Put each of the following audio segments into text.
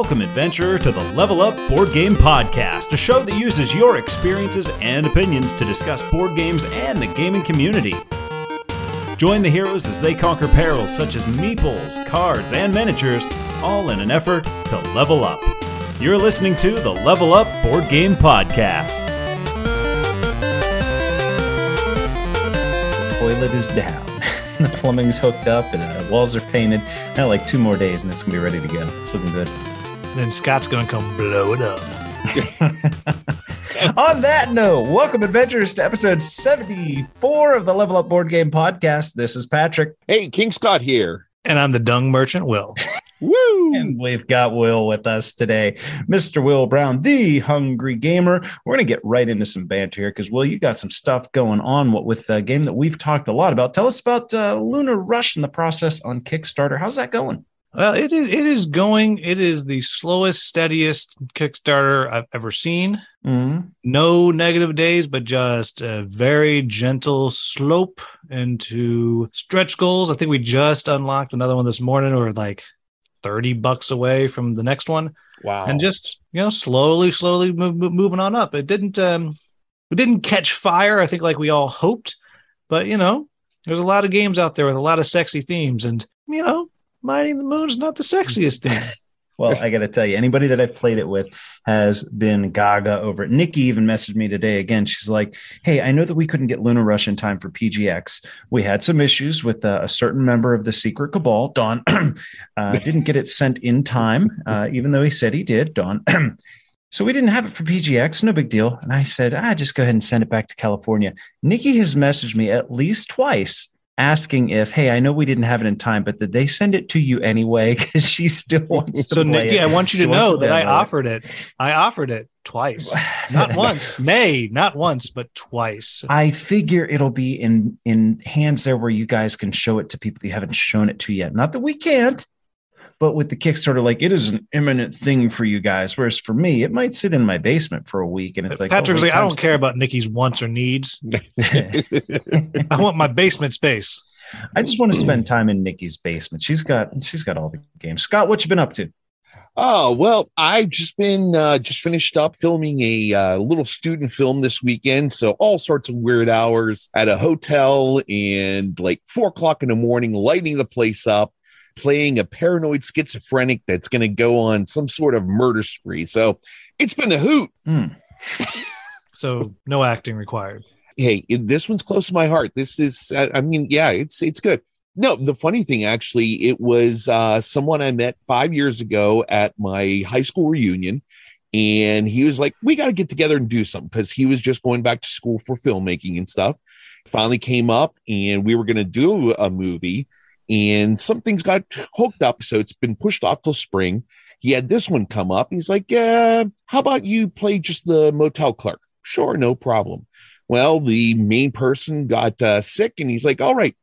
Welcome, adventurer, to the Level Up Board Game Podcast, a show that uses your experiences and opinions to discuss board games and the gaming community. Join the heroes as they conquer perils such as meeples, cards, and miniatures, all in an effort to level up. You're listening to the Level Up Board Game Podcast. The toilet is down. the plumbing's hooked up and the walls are painted. Now, like two more days, and it's gonna be ready to go. It's looking good. Then Scott's gonna come blow it up. On that note, welcome adventurers to episode 74 of the Level Up Board Game Podcast. This is Patrick, Hey, King Scott here. And I'm the dung merchant, Will. Woo! and we've got Will with us today, Mr. Will Brown, the Hungry Gamer. We're gonna get right into some banter here because Will, you got some stuff going on. What with a game that we've talked a lot about? Tell us about uh, Lunar Rush and the process on Kickstarter. How's that going? Well, it is it is going. It is the slowest, steadiest Kickstarter I've ever seen. Mm-hmm. No negative days, but just a very gentle slope into stretch goals. I think we just unlocked another one this morning. We're like 30 bucks away from the next one. Wow. and just you know slowly slowly move, move- moving on up it didn't um it didn't catch fire i think like we all hoped but you know there's a lot of games out there with a lot of sexy themes and you know mining the moon's not the sexiest thing Well, I got to tell you, anybody that I've played it with has been gaga over it. Nikki even messaged me today again. She's like, Hey, I know that we couldn't get Lunar Rush in time for PGX. We had some issues with uh, a certain member of the Secret Cabal, Don, uh, didn't get it sent in time, uh, even though he said he did, Don. So we didn't have it for PGX, no big deal. And I said, ah, just go ahead and send it back to California. Nikki has messaged me at least twice asking if, hey, I know we didn't have it in time, but did they send it to you anyway? Because she still wants to so nikki it. i want you to know that i it. offered it i offered it twice not once nay not once but twice I figure it'll be in in hands there where you guys can show it to people you haven't shown it to yet. Not that we can't, but with the Kickstarter, like it is an imminent thing for you guys. Whereas for me, it might sit in my basement for a week, and it's like patrick's oh, like i don't care about nikki's wants or needs i want my basement space I just want to spend time in Nikki's basement. She's got she's got all the games. Scott, what you been up to? oh well, I've just been uh, just finished up filming a uh, little student film this weekend. So all sorts of weird hours at a hotel and like four o'clock in the morning, lighting the place up, playing a paranoid schizophrenic that's going to go on some sort of murder spree. So it's been a hoot. Hmm. so no acting required hey, this one's close to my heart. This is, I I mean, yeah, it's it's good. No, the funny thing actually, it was uh, someone I met five years ago at my high school reunion, and he was like, "We got to get together and do something," because he was just going back to school for filmmaking and stuff. Finally came up, and we were going to do a movie, and something's got hooked up, so it's been pushed off till spring. He had this one come up. He's like, "Yeah, how about you play just the motel clerk?" Sure, no problem. Well, the main person got uh, sick, and he's like, "All right,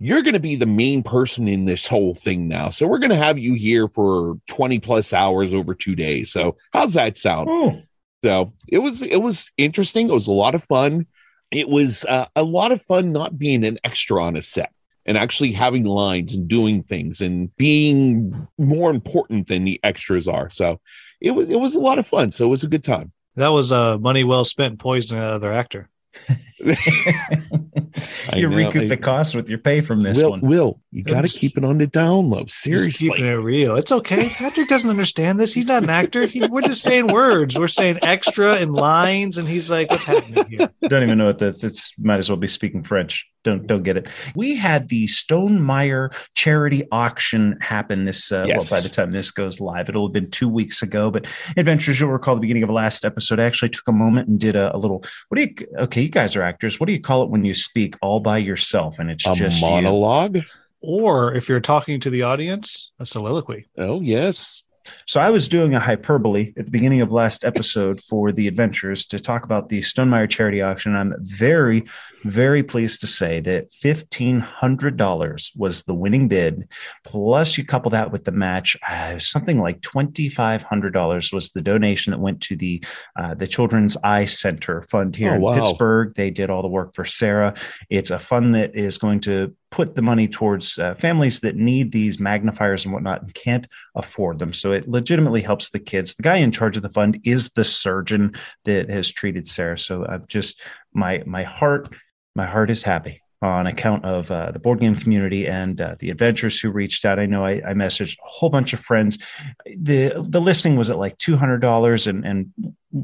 you're going to be the main person in this whole thing now. So we're going to have you here for 20 plus hours over two days. So how's that sound?" Oh, So it was it was interesting. It was a lot of fun. It was uh, a lot of fun not being an extra on a set and actually having lines and doing things and being more important than the extras are. So it was it was a lot of fun. So it was a good time. That was uh, money well spent poisoning another actor. I you know. recoup I- the cost with your pay from this Will, one. Will, you got to keep it on the down low. Seriously. keeping it real. It's okay. Patrick doesn't understand this. He's not an actor. He, we're just saying words. We're saying extra and lines, and he's like, "What's happening here?" don't even know what this. It's might as well be speaking French. Don't don't get it. We had the Stonemaier charity auction happen this. Uh, Yes. Well, by the time this goes live, it'll have been two weeks ago. But adventures, you'll recall the beginning of last episode. I actually took a moment and did a, a little. What do you? Okay, you guys are actors. What do you call it when you speak all by yourself and it's a just you? monologue. Or if you're talking to the audience, a soliloquy. Oh yes. So I was doing a hyperbole at the beginning of last episode for the adventures to talk about the Stonemaier charity auction. I'm very, very pleased to say that fifteen hundred dollars was the winning bid. Plus, you couple that with the match, uh, something like twenty five hundred dollars was the donation that went to the uh, the Children's Eye Center Fund here Oh, in wow. Pittsburgh. They did all the work for Sarah. It's a fund that is going to put the money towards uh, families that need these magnifiers and whatnot and can't afford them. So it legitimately helps the kids. The guy in charge of the fund is the surgeon that has treated Sarah. So I'm just my my heart my heart is happy on account of uh, the board game community and uh, the adventurers who reached out. I know I, I, messaged a whole bunch of friends. the The listing was at like two hundred dollars, and and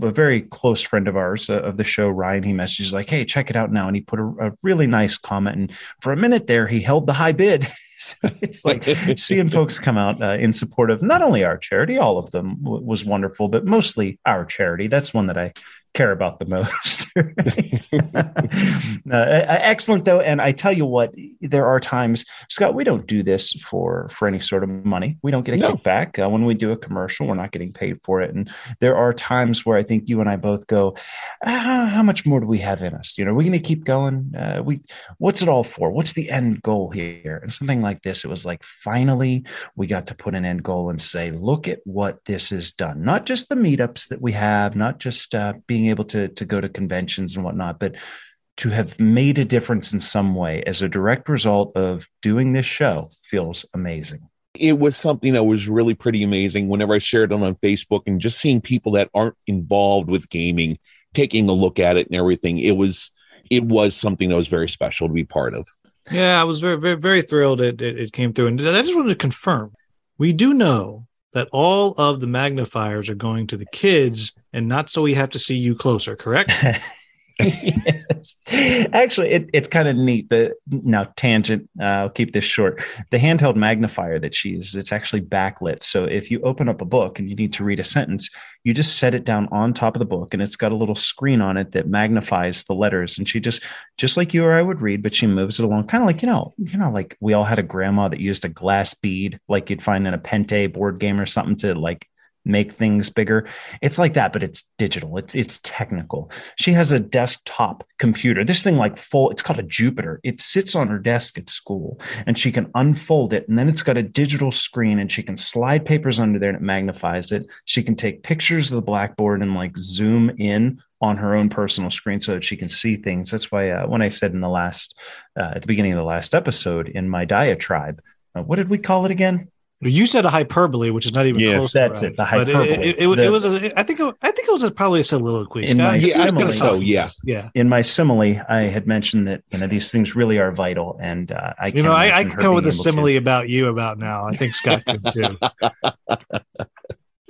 a very close friend of ours uh, of the show, Ryan, he messages like, "Hey, check it out now," and he put a, a really nice comment. And for a minute there, he held the high bid. so it's like seeing folks come out uh, in support of not only our charity, all of them w- was wonderful, but mostly our charity. That's one that I care about the most. excellent though, and I tell you what, there are times, Scott, we don't do this for for any sort of money. We don't get a no. kickback uh, when we do a commercial. We're not getting paid for it, and there are times where I think you and I both go, ah, how much more do we have in us? You know, are we going to keep going? Uh, we, what's it all for? What's the end goal here? And something like this, it was like finally we got to put an end goal and say, look at what this has done. Not just the meetups that we have, not just uh, being able to to go to conventions and whatnot, but to have made a difference in some way as a direct result of doing this show feels amazing it was something that was really pretty amazing whenever I shared it on Facebook and just seeing people that aren't involved with gaming taking a look at it and everything. It was it was something that was very special to be part of. Yeah, I was very very very thrilled it it, it came through, and I just wanted to confirm we do know that all of the magnifiers are going to the kids and not so we have to see you closer, correct? yes. Actually, it, it's kind of neat. The now tangent. Uh, I'll keep this short. The handheld magnifier that she uses, it's actually backlit. So if you open up a book and you need to read a sentence, you just set it down on top of the book, and it's got a little screen on it that magnifies the letters. And she just, just like you or I would read, but she moves it along, kind of like you know, you know, like we all had a grandma that used a glass bead, like you'd find in a Pente board game or something, to like make things bigger. It's like that, but it's digital. It's it's technical. She has a desktop computer. This thing like full, it's called a Jupiter. It sits on her desk at school and she can unfold it. And then it's got a digital screen and she can slide papers under there and it magnifies it. She can take pictures of the blackboard and like zoom in on her own personal screen so that she can see things. That's why uh, when I said in the last, uh, at the beginning of the last episode in my diatribe, uh, what did we call it again? You said a hyperbole, which is not even yes, close. that's it. The hyperbole. It, it, it, the, it, was. A, I think. It, I think it was a, probably a soliloquy. In my yeah, simile, so yeah, yeah. In my simile, I had mentioned that you know these things really are vital, and uh, I you know I, I can come with a simile to. about you about now. I think Scott could too.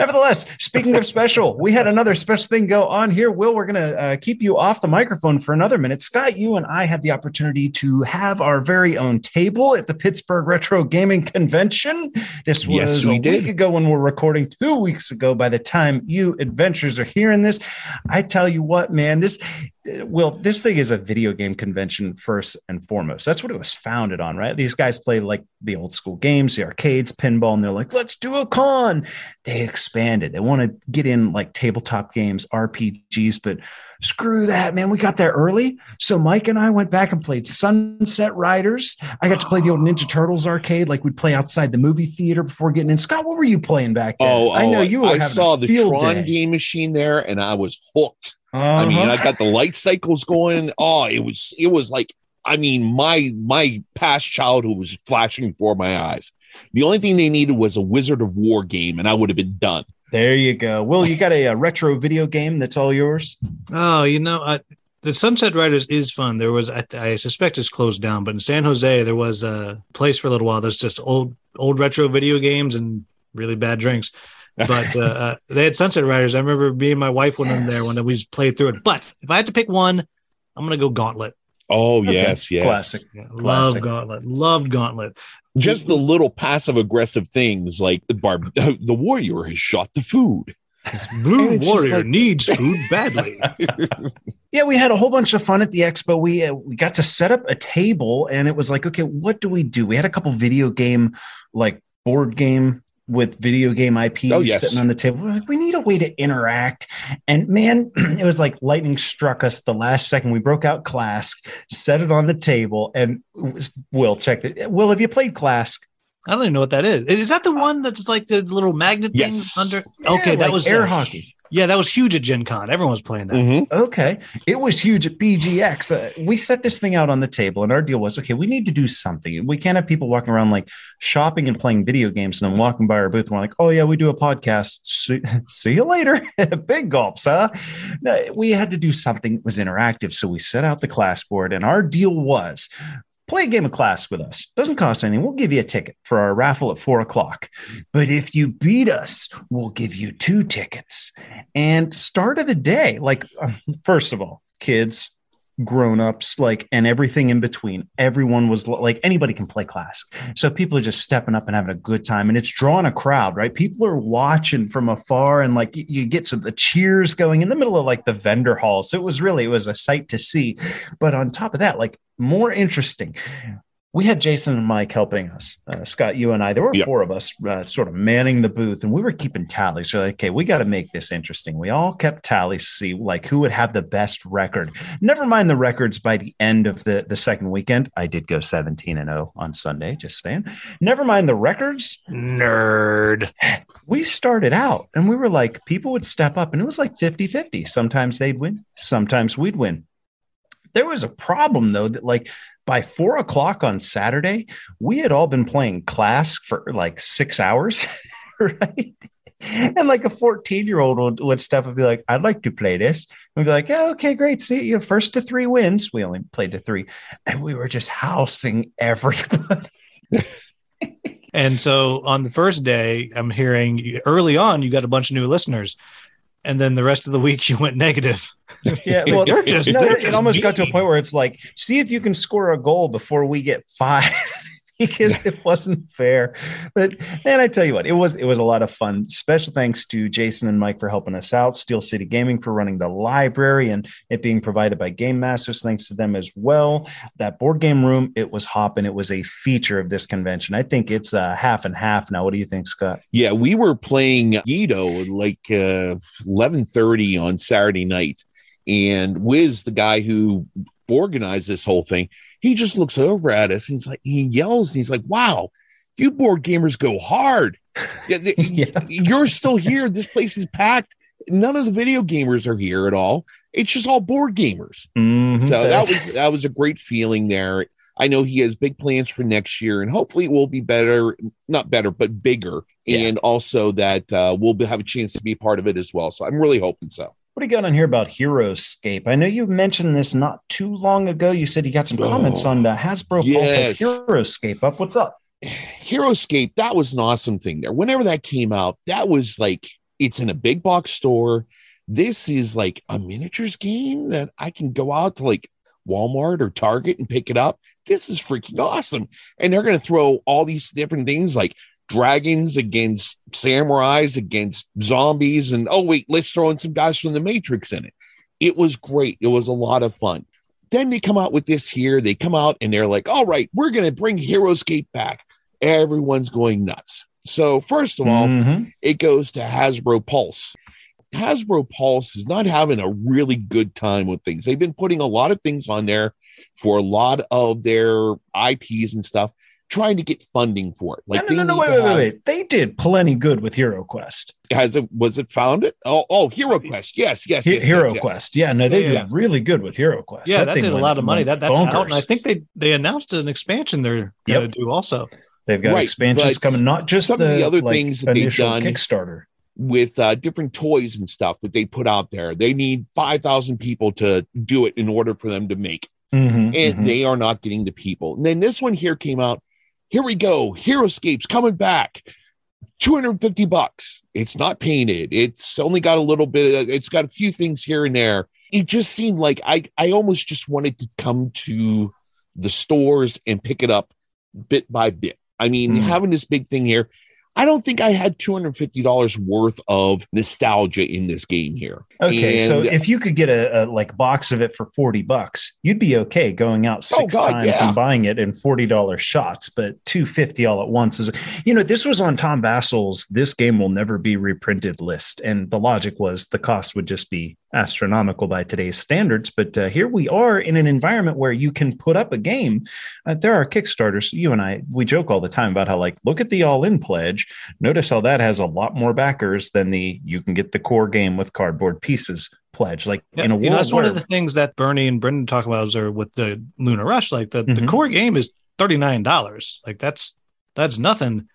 Nevertheless, speaking of special, we had another special thing go on here. Will, we're going to uh, keep you off the microphone for another minute. Scott, you and I had the opportunity to have our very own table at the Pittsburgh Retro Gaming Convention. This was yes, a did. week ago when we're recording, two weeks ago by the time you adventures are hearing this. I tell you what, man, this well, this thing is a video game convention first and foremost. That's what it was founded on, right? These guys play like the old school games, the arcades, pinball, and they're like, let's do a con. They expanded. They want to get in like tabletop games, RPGs, but screw that, man. We got there early. So Mike and I went back and played Sunset Riders. I got to play the old Ninja Turtles arcade, like we'd play outside the movie theater before getting in. Scott, what were you playing back then? Oh, I know oh, you were. I saw the Tron day. game machine there, and I was hooked. Uh-huh. I mean, I got the light cycles going. Oh, it was it was like I mean, my my past childhood was flashing before my eyes. The only thing they needed was a Wizard of War game, and I would have been done. There you go. Will, you got a, a retro video game that's all yours? Oh, you know, I, the Sunset Riders is fun. There was, I, I, suspect, it's closed down, but in San Jose, there was a place for a little while. There's just old old retro video games and really bad drinks but uh, uh, they had Sunset Riders. I remember me and my wife went yes. in there when we played through it. But if I had to pick one, I'm gonna go Gauntlet. Oh okay. yes, yes, classic. Yeah, love Gauntlet. Loved Gauntlet. Just the little passive aggressive things like the bar- the warrior has shot the food. Blue warrior like... needs food badly. yeah, we had a whole bunch of fun at the expo. We uh, we got to set up a table, and it was like, okay, what do we do? We had a couple video game, like board game with video game IP oh, yes. sitting on the table. We're like, we need a way to interact. And man, it was like lightning struck us the last second. We broke out Klask, set it on the table, and Will check it. Will, have you played Klask? I don't even know what that is. Is that the one that's like the little magnet yes. thing under? Yeah, okay, that like was air hockey. Yeah, that was huge at Gen Con. Everyone was playing that. Mhm. Okay. It was huge at BGX. Uh, we set this thing out on the table, and our deal was okay, we need to do something. We can't have people walking around like shopping and playing video games and then walking by our booth and we're like, oh, yeah, we do a podcast. See, see you later. Big gulps, huh? No, we had to do something that was interactive. So we set out the Klask board, and our deal was play a game of Klask with us. Doesn't cost anything. We'll give you a ticket for our raffle at four o'clock. But if you beat us, we'll give you two tickets. And start of the day, like, um, first of all, kids, grown-ups like and everything in between. Everyone was like anybody can play Klask so people are just stepping up and having a good time and it's drawing a crowd right? People are watching from afar and like you, get some the cheers going in the middle of like the vendor hall. So it was really it was a sight to see. But on top of that like more interesting we had Jason and Mike helping us. Uh, Scott, you and I, there were Yep. four of us uh, sort of manning the booth, and we were keeping tallies. We're like, okay, we got to make this interesting. We all kept tallies to see like who would have the best record. Never mind the records by the end of the, the second weekend. I did go 17 and 0 on Sunday, just saying. Never mind the records. Nerd. We started out and we were like, people would step up, and it was like 50 50. Sometimes they'd win, sometimes we'd win. There was a problem though that like by four o'clock on Saturday, we had all been playing Klask for like six hours, right? And like a 14 year old would, would step up and be like, I'd like to play this. And we'd be like, yeah, okay, great. See you first to three wins. We only played to three. And we were just housing everybody. And so on the first day, I'm hearing early on you got a bunch of new listeners, and then the rest of the week you went negative. Yeah, well, They're just- no, they're it just almost got to a point where it's like, see if you can score a goal before we get five. because it wasn't fair. But and I tell you what, it was it was a lot of fun. Special thanks to Jason and Mike for helping us out. Steel City Gaming for running the library and it being provided by Game Masters. Thanks to them as well. That board game room, it was hopping. It was a feature of this convention. I think it's uh, half and half now. What do you think, Scott? Yeah, we were playing Guido like uh, eleven thirty on Saturday night, and Wiz, the guy who organized this whole thing, he just looks over at us and he's like, he yells and he's like, "Wow, you board gamers go hard! Yeah. You're still here. This place is packed. None of the video gamers are here at all. It's just all board gamers." Mhm. So that was that was a great feeling there. I know he has big plans for next year, and hopefully it will be better, not better, but bigger, Yeah. and also that uh, we'll be, have a chance to be part of it as well. So I'm really hoping so. What do you got on here about Heroescape? I know you mentioned this not too long ago. You said you got some comments Oh, on uh, Hasbro yes. Heroescape up. What's up? Heroescape, that was an awesome thing there. Whenever that came out, that was like it's in a big box store. This is like a miniatures game that I can go out to like Walmart or Target and pick it up. This is freaking awesome. And they're going to throw all these different things like dragons against samurais against zombies. And oh, wait, let's throw in some guys from the Matrix in it. It was great. It was a lot of fun. Then they come out with this here. They come out and they're like, all right, we're going to bring Heroescape back. Everyone's going nuts. So, first of all, Mhm. it goes to Hasbro Pulse. Hasbro Pulse is not having a really good time with things. They've been putting a lot of things on there for a lot of their IPs and stuff, trying to get funding for it. Like no, no, no, they no, wait, wait, wait, have- wait. They did plenty good with Hero Quest. Has it was it founded? Oh, oh, Hero Quest. Yes, yes, He- yes, Hero yes, yes. Quest. Yeah, no, they Yeah, yeah. did really good with Hero Quest. Yeah, that, thing did a lot of money. That that's out, and. I think they they announced an expansion they're going to Yep. do also. they've got Right, expansions coming, not just some the, of the other like, things that they've done- Kickstarter. with uh, different toys and stuff that they put out there. They need 5,000 people to do it in order for them to make. Mhm, And mhm. they are not getting the people. And then this one here came out. Here we go. Heroescapes coming back. 250 bucks. It's not painted. It's only got a little bit of, it's got a few things here and there. It just seemed like I I almost just wanted to come to the stores and pick it up bit by bit. I mean, Mhm. having this big thing here, I don't think I had $250 worth of nostalgia in this game here. Okay, so if you could get a, a like box of it for 40 bucks, you'd be okay going out Oh, six God, times yeah. and buying it in $40 shots, but 250 all at once is you know, this was on Tom Vasel's this game will never be reprinted list. And the logic was the cost would just be astronomical by today's standards. But uh, here we are in an environment where you can put up a game. Uh, there are Kickstarters. You and I, we joke all the time about how, like, look at the all in pledge. Pledge. Notice how that has a lot more backers than the you can get the core game with cardboard pieces pledge. Like Yeah, in a you world know, that's one of the things that Bernie and Brendan talk about is with the Lunar Rush. Like the, the Mhm. core game is thirty nine dollars. Like that's that's nothing.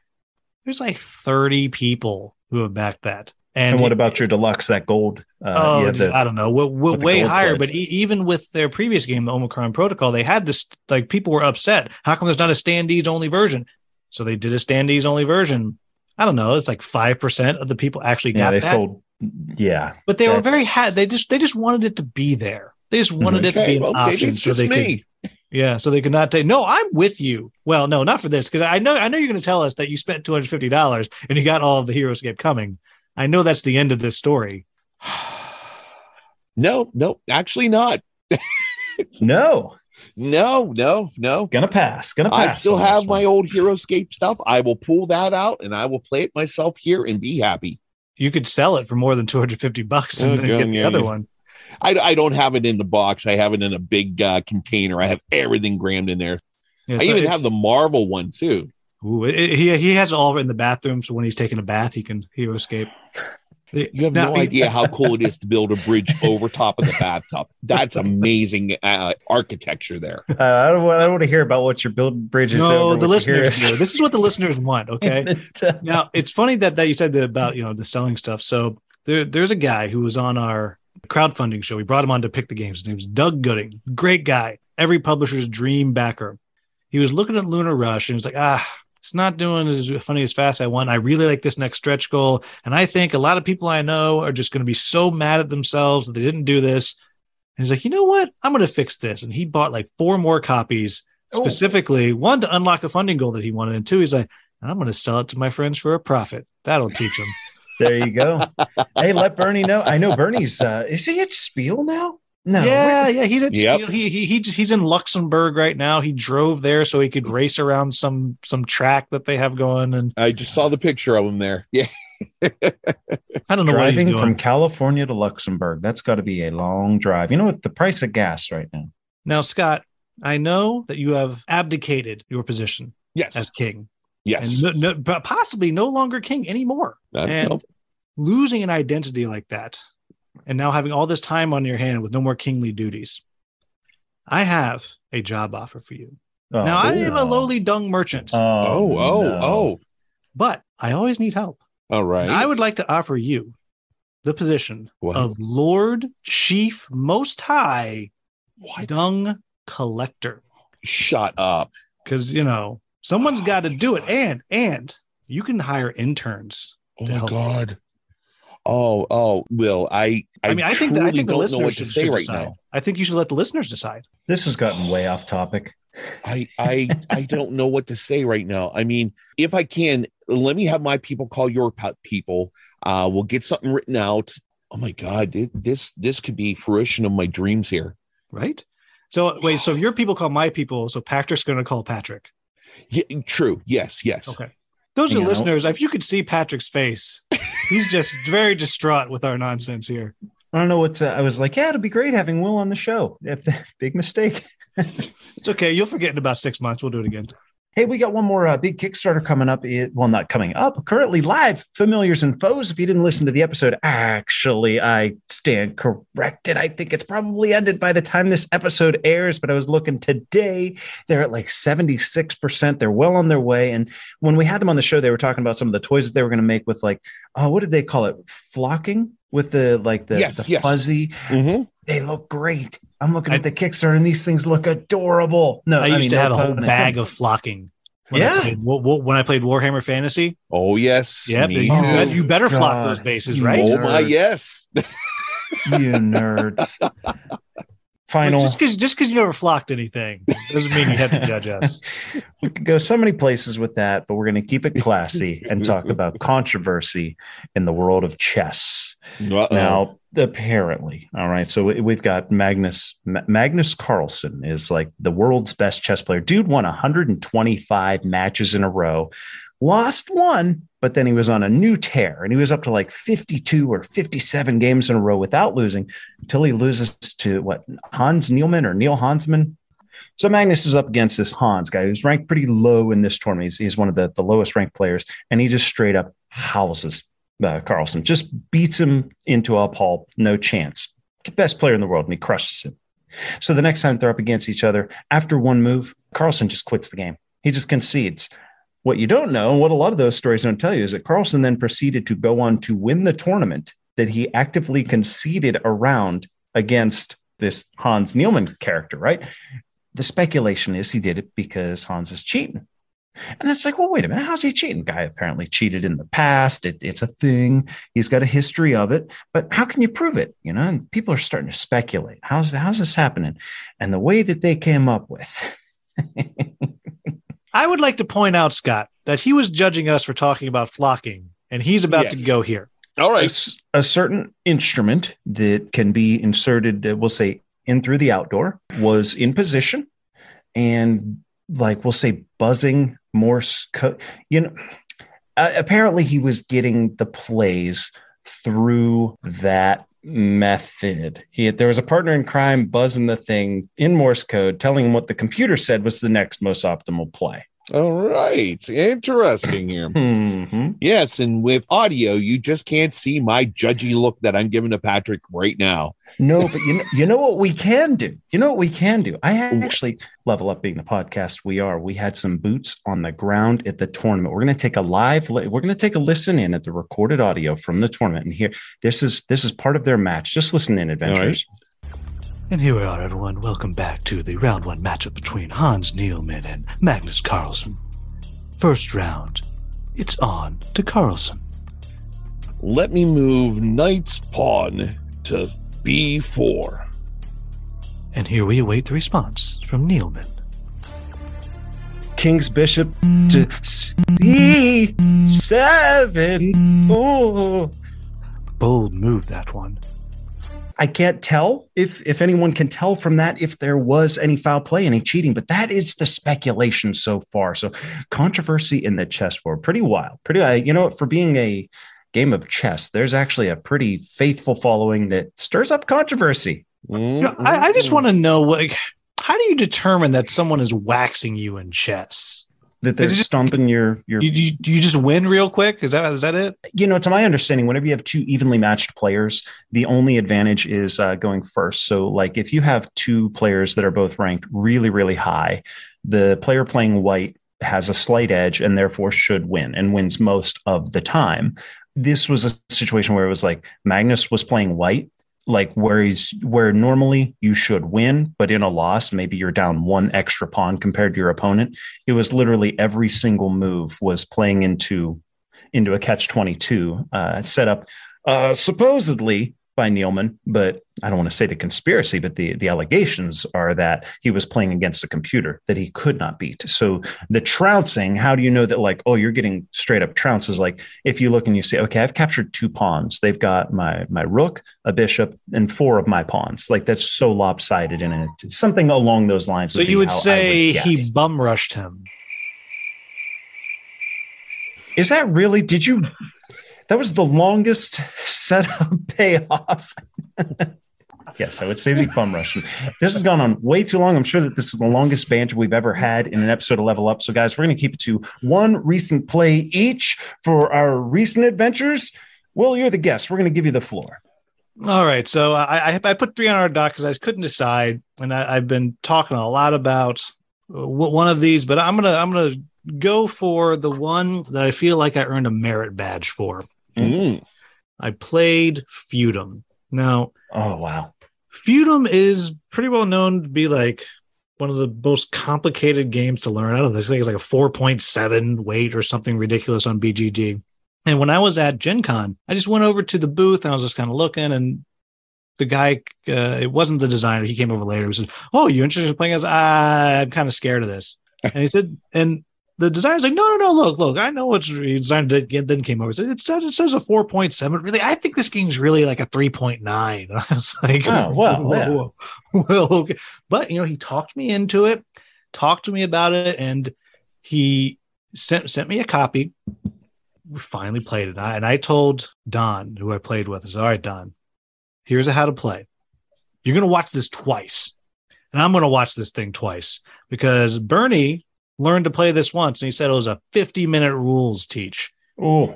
There's like thirty people who have backed that, and, and what about your deluxe that gold? Uh, oh, the- I don't know, w- w- with the way higher. pledge. But e- even with their previous game, the Omicron Protocol, they had this like people were upset. How come there's not a standees only version? So they did a standees only version. I don't know. It's like five percent of the people actually yeah, got they that. sold. Yeah, but they were very that's- had. They just they just wanted it to be there. They just wanted it to be an well, option it's so just they could me. yeah, so they could not take. No, I'm with you. Well, no, not for this because I know I know you're going to tell us that you spent two hundred fifty dollars and you got all of the Heroescape coming. I know that's the end of this story. No, no, actually not. no, No, no, no. gonna pass. Gonna pass. I still have my old Heroescape stuff. I will pull that out and I will play it myself here and be happy. You could sell it for more than two hundred fifty bucks and Oh, then get the yeah, other yeah. one. I, I don't have it in the box. I have it in a big uh, container. I have everything crammed in there. Yeah, I even it's- have the Marvel one too. Ooh, it- it- he he has it all in the bathroom, so when he's taking a bath, he can Hero Escape. You have Now, no idea how cool it is to build a bridge over top of the bathtub. That's amazing uh, architecture there. Uh, I don't. want- I don't want to hear about what you're building bridges. No, over the your listeners heroes. do. This is what the listeners want. Okay. Uh, now it's funny that that you said that about you know the selling stuff. So there, there's a guy who was on our crowdfunding show. We brought him on to pick the games. His name's Doug Gooding. Great guy. Every publisher's dream backer. He was looking at Lunar Rush and he was like, ah, it's not doing as funny as fast as I want. I really like this next stretch goal, and I think a lot of people I know are just going to be so mad at themselves that they didn't do this. And he's like, you know what? I'm going to fix this. And he bought like four more copies Oh. specifically one to unlock a funding goal that he wanted, and two, he's like, I'm going to sell it to my friends for a profit. That'll teach them. there you go. hey, let Bernie know. I know Bernie's. Uh, is he at Spiel now? No. yeah, yeah. He's at Yep. Spiel- he, he he he's in Luxembourg right now. He drove there so he could race around some some track that they have going, and I just saw the picture of him there. Yeah. I don't know what he's Driving doing. from California to Luxembourg. That's got to be a long drive. You know what? The price of gas right now. now, Scott, I know that you have abdicated your position Yes. as king, yes. and no, no, but possibly no longer king anymore. Uh, and no. losing an identity like that and now having all this time on your hand with no more kingly duties i have a job offer for you Oh, now i am a oh. lowly dung merchant Oh, Oh, oh, no. oh. but i always need help All right. i would like to offer you the position What? of lord chief most high What? dung collector Shut up. because you know someone's oh got to do it and and you can hire interns Oh to my help. god. Oh, oh, Will, I, I, i, mean i think that, i think the listeners what to should, say should right decide. now. i think you should let the listeners decide This has gotten way off topic. I, I, I don't know what to say right now. I mean, if I can, let me have my people call your people. Uh, we'll get something written out. Oh my god, it, this, this could be fruition of my dreams here. right? So wait, so if your people call my people, so Patrick's going to call Patrick. Yeah, true. Yes, yes. Okay. Those are know. listeners. If you could see Patrick's face, he's just very distraught with our nonsense here. I don't know what to, I was like. Yeah, it'd be great having Will on the show. Big mistake. It's okay. You'll forget in about six months. We'll do it again. Hey, we got one more uh, big Kickstarter coming up. It, well, not coming up, currently live. Familiars and Foes. If you didn't listen to the episode, actually, I stand corrected. I think it's probably ended by the time this episode airs, but I was looking today. They're at like 76%. They're well on their way. And when we had them on the show, they were talking about some of the toys that they were going to make with like, oh, what did they call it? Flocking with the like the, Yes, the yes. fuzzy. Mhm. They look great. I'm looking I- at the Kickstarter and these things look adorable. No, I used mean, to no have a whole bag of flocking. When Yeah. I played, wa- wa- when I played Warhammer Fantasy. Oh yes. Yeah, you, too. bet- you better flock those bases, right? Oh my yes. you nerds. Final. Like, just because just because you never flocked anything doesn't mean you have to judge us. we could go so many places with that, but we're going to keep it classy and talk about controversy in the world of chess. Uh-oh. Now, apparently, all right. So we- we've got Magnus Ma- Magnus Carlsen is like the world's best chess player. Dude won 125 matches in a row, lost one, but then he was on a new tear and he was up to like 52 or 57 games in a row without losing until he loses to what Hans Nielman or Neil Hansman. So Magnus is up against this Hans guy who's ranked pretty low in this tournament. He's, he's one of the, the lowest ranked players, and he just straight up houses uh, Carlsen, just beats him into a pulp, no chance. Best player in the world, and he crushes him. So the next time they're up against each other, after one move, Carlsen just quits the game. He just concedes. What you don't know, and what a lot of those stories don't tell you, is that Carlsen then proceeded to go on to win the tournament that he actively conceded around against this Hans Niemann character, right? The speculation is he did it because Hans is cheating. And it's like, well, wait a minute. How's he cheating? Guy apparently cheated in the past. It, it's a thing. He's got a history of it. But how can you prove it? You know, and people are starting to speculate. How's how's this happening? And the way that they came up with. I would like to point out, Scott, that he was judging us for talking about flocking, and he's about yes. to go here. All right. A, a, certain instrument that can be inserted, uh, we'll say, in through the outdoor was in position and like we'll say buzzing Morse code. You know, uh, apparently he was getting the plays through that method. He had, there was a partner in crime buzzing the thing in Morse code, telling him what the computer said was the next most optimal play. All right. Interesting here. mm-hmm. Yes. And with audio, you just can't see my judgy look that I'm giving to Patrick right now. No, but you know, you know what we can do? You know what we can do? I actually level up being the podcast we are. We had some boots on the ground at the tournament. We're going to take a live we're going to take a listen in at the recorded audio from the tournament and here this is this is part of their match. Just listen in adventures. And here we are, everyone. Welcome back to the round one matchup between Hans Niemann and Magnus Carlsen. First round, it's on to Carlsen. Let me move knight's pawn to b4. And here we await the response from Neilman. King's bishop to c7. Oh. Bold move, that one. I can't tell if if anyone can tell from that if there was any foul play, any cheating, but that is the speculation so far. So controversy in the chessboard, pretty wild, pretty. Uh, you know, for being a game of chess, there's actually a pretty faithful following that stirs up controversy. You know, I, I just want to know, like, how do you determine that someone is waxing you in chess? That they're just, stomping your your. You, you, you just win real quick. Is that is that it? You know, to my understanding, whenever you have two evenly matched players, the only advantage is uh, going first. So, like if you have two players that are both ranked really really high, the player playing white has a slight edge and therefore should win and wins most of the time. This was a situation where it was like Magnus was playing white like where he's where normally you should win, but in a loss, maybe you're down one extra pawn compared to your opponent. It was literally every single move was playing into into a catch 22 uh, set up uh, supposedly by Neilman, but I don't want to say the conspiracy, but the, the allegations are that he was playing against a computer that he could not beat. So the trouncing, how do you know that like, oh, you're getting straight up trounces? Like if you look and you say, okay, I've captured two pawns. They've got my my rook, a bishop, and four of my pawns. Like that's so lopsided in it. Something along those lines. So you would say would he bum rushed him. Is that really? Did you that was the longest setup payoff. yes, I would say the bum rush. This has gone on way too long. I'm sure that this is the longest banter we've ever had in an episode of Level Up. So, guys, we're going to keep it to one recent play each for our recent adventures. Will, you're the guest. We're going to give you the floor. All right. So I, I put three on our dock because I couldn't decide, and I, have been talking a lot about uh, one of these, but I'm gonna I'm gonna go for the one that I feel like I earned a merit badge for. Mm. I played Feudum. Now, oh wow, Feudum is pretty well known to be like one of the most complicated games to learn. I don't know. This thing is like a 4.7 weight or something ridiculous on BGG. And when I was at Gen Con, I just went over to the booth and I was just kind of looking and the guy, uh, it wasn't the designer. He came over later. He said, Oh, you interested in playing as? I'm kind of scared of this. and he said, and the designer's like, no, no, no, look, look, I know what's designed. Then came over. It says it says a four point seven. Really, I think this game's really like a three point nine. I was like, oh well, yeah. well, okay. but you know, he talked me into it, talked to me about it, and he sent sent me a copy. We finally played it, and I told Don, who I played with, I said, all right, Don, here's a how to play. You're gonna watch this twice and I'm going to watch this thing twice because Bernie learned to play this once and he said it was a 50 minute rules teach. Oh,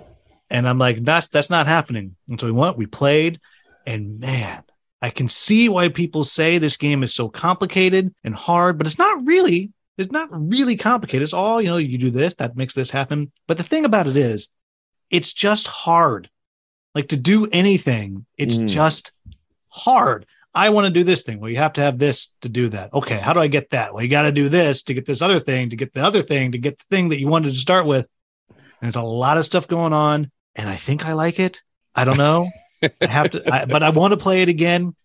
And I'm like, that's that's not happening. And so we went, we played, and man, I can see why people say this game is so complicated and hard, but it's not really. It's not really complicated. It's all, you know, you do this, that makes this happen. But the thing about it is, it's just hard. Like to do anything, it's Mm. just hard. I want to do this thing. Well, you have to have this to do that. Okay, how do I get that? Well, you got to do this to get this other thing, to get the other thing, to get the thing that you wanted to start with. And there's a lot of stuff going on, and I think I like it. I don't know. I have to, I, but I want to play it again.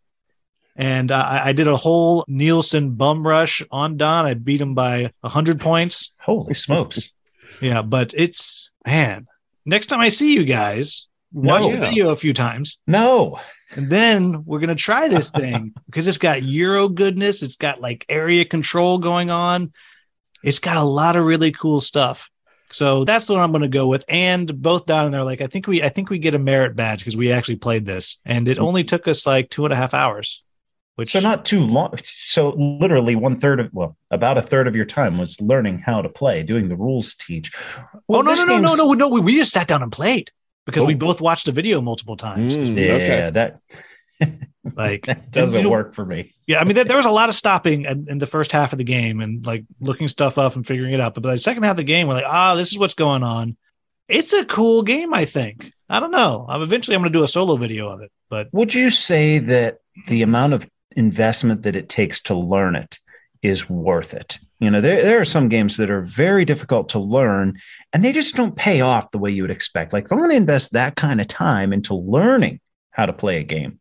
And I, I did a whole Nielsen bum rush on Don. I beat him by hundred points. holy smokes! Yeah, but it's man. Next time I see you guys, watch No. the video a few times, No, and then we're gonna try this thing because it's got Euro goodness. It's got like area control going on. It's got a lot of really cool stuff. So that's the one I'm going to go with. And both Don and I are like, I think we, I think we get a merit badge because we actually played this, and it only took us like two and a half hours. Which so not too long. So literally one third of well, about a third of your time was learning how to play, doing the rules teach. oh no no this no no no no we, we just sat down and played because we Oh. both watched the video multiple times. Mm, Yeah, okay. that Like that doesn't you know- work for me. Yeah, I mean, there, there was a lot of stopping in, in the first half of the game and like looking stuff up and figuring it out. But by the second half of the game, we're like, ah, this is what's going on. It's a cool game, I think. I don't know. I'm eventually I'm going to do a solo video of it, but Would you say that the amount of investment that it takes to learn it is worth it? You know, there, there are some games that are very difficult to learn and they just don't pay off the way you would expect. Like, if I want to invest that kind of time into learning how to play a game,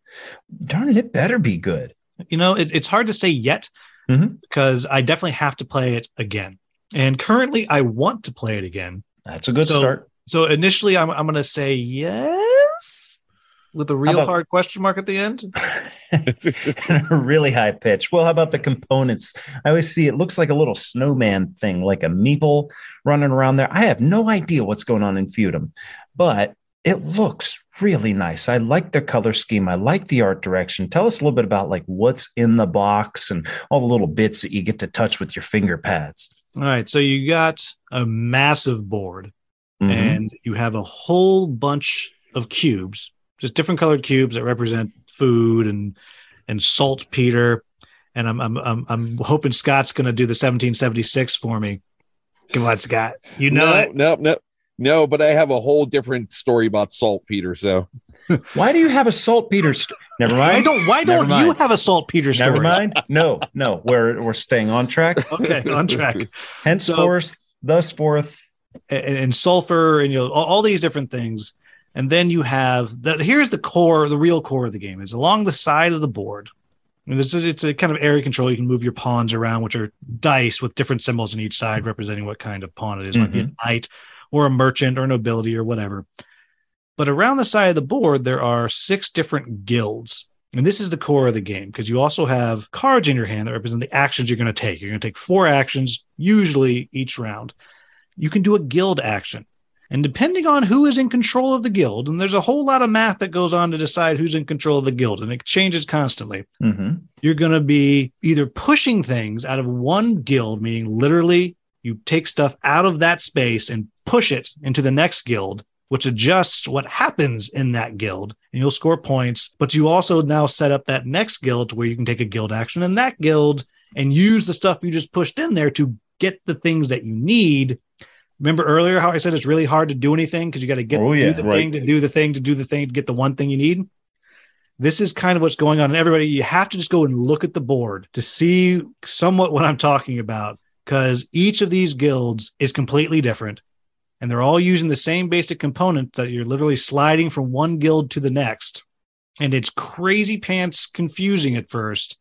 darn it, it better be good. you know, it, it's hard to say yet Mhm. because I definitely have to play it again. And currently, I want to play it again. That's a good So- start. So initially, I'm I'm going to say yes with a real about- hard question mark at the end. a really high pitch. Well, how about the components? I always see it looks like a little snowman thing, like a meeple running around there. I have no idea what's going on in Feudum, but it looks really nice. I like the color scheme. I like the art direction. Tell us a little bit about like what's in the box and all the little bits that you get to touch with your finger pads. All right, so you got a massive board. Mhm. and you have a whole bunch of cubes, just different colored cubes that represent food and and saltpeter. And I'm I'm I'm, I'm hoping Scott's going to do the 1776 for me. Come on, Scott. You know no, it. no, no, no. But I have a whole different story about saltpeter. So Why do you have a saltpeter? St- Never Why mind. don't Why don't you have a saltpeter story? Never mind. No, no. We're we're staying on track. Okay, on track. Henceforth, thus forth. and, and sulfur and you know all, all these different things and then you have that here's the core the real core of the game is along the side of the board and this is it's a kind of area control you can move your pawns around which are dice with different symbols on each side representing what kind of pawn it is. It might be a mm-hmm. knight or a merchant or nobility or whatever but around the side of the board there are six different guilds and this is the core of the game because you also have cards in your hand that represent the actions you're going to take. You're going to take four actions, usually each round you can do a guild action. And depending on who is in control of the guild, and there's a whole lot of math that goes on to decide who's in control of the guild, and it changes constantly. Mm-hmm. You're going to be either pushing things out of one guild, meaning literally you take stuff out of that space and push it into the next guild, which adjusts what happens in that guild, and you'll score points. But you also now set up that next guild where you can take a guild action in that guild and use the stuff you just pushed in there to get the things that you need. Remember earlier how I said it's really hard to do anything because you got to get Oh, yeah, do the right. thing to do the thing to do the thing to get the one thing you need. This is kind of what's going on. And everybody, you have to just go and look at the board to see somewhat what I'm talking about because each of these guilds is completely different and they're all using the same basic component that you're literally sliding from one guild to the next. And it's crazy pants confusing at first,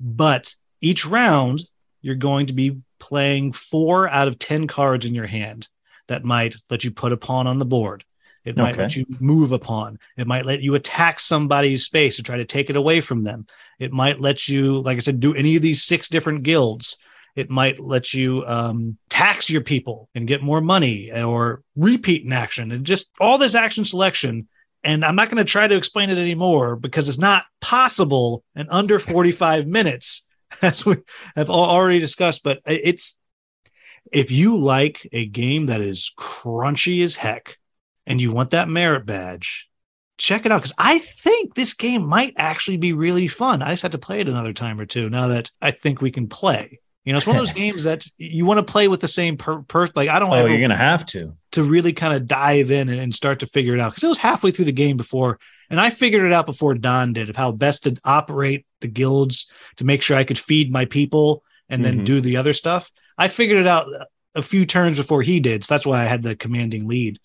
but each round you're going to be playing four out of 10 cards in your hand that might let you put a pawn on the board. It might Okay. let you move a pawn. It might let you attack somebody's space and try to take it away from them. It might let you, like I said, do any of these six different guilds. It might let you um, tax your people and get more money or repeat an action and just all this action selection. And I'm not going to try to explain it anymore because it's not possible in under 45 minutes as we have already discussed. But it's if you like a game that is crunchy as heck and you want that merit badge, check it out because I think this game might actually be really fun. I just had to play it another time or two now that I think we can play. You know, it's one of those games that you want to play with the same person. Per- like I don't. Oh, you're gonna have to to really kind of dive in and start to figure it out because it was halfway through the game before, and I figured it out before Don did of how best to operate the guilds to make sure I could feed my people and then Mhm. do the other stuff. I figured it out a few turns before he did, so that's why I had the commanding lead.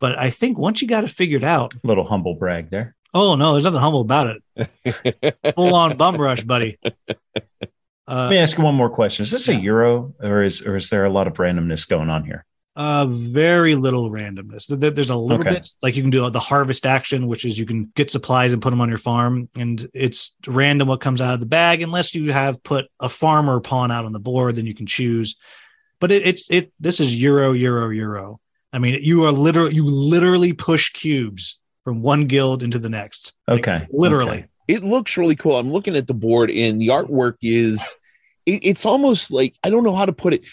But I think once you got it figured out, little humble brag there. oh no, there's nothing humble about it. Full on bum rush, buddy. Uh, Let me ask you one more question: Is this a euro, or is or is there a lot of randomness going on here? Uh, very little randomness. There's a little Okay. bit like you can do the harvest action, which is you can get supplies and put them on your farm, and it's random what comes out of the bag unless you have put a farmer pawn out on the board, then you can choose. But it, it's it. This is euro, euro, euro. I mean, you are literally you literally push cubes from one guild into the next. Like, Okay, literally. okay. it looks really cool. I'm looking at the board, and the artwork is it, it's almost like I don't know how to put it.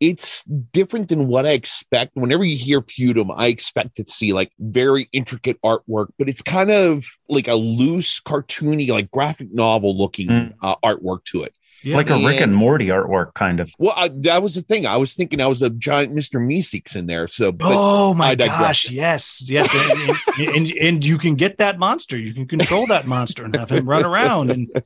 It's different than what I expect. Whenever you hear feudum, I expect to see like very intricate artwork, but it's kind of like a loose, cartoony, like graphic novel looking Mm. uh, artwork to it. Yeah. like a Rick and And- Morty artwork, kind of. Well, I, that was the thing. I was thinking I was a giant Mr. Meeseeks in there. So, but oh my I gosh! Yes, yes, and, and, and and you can get that monster. You can control that monster and have him run around, and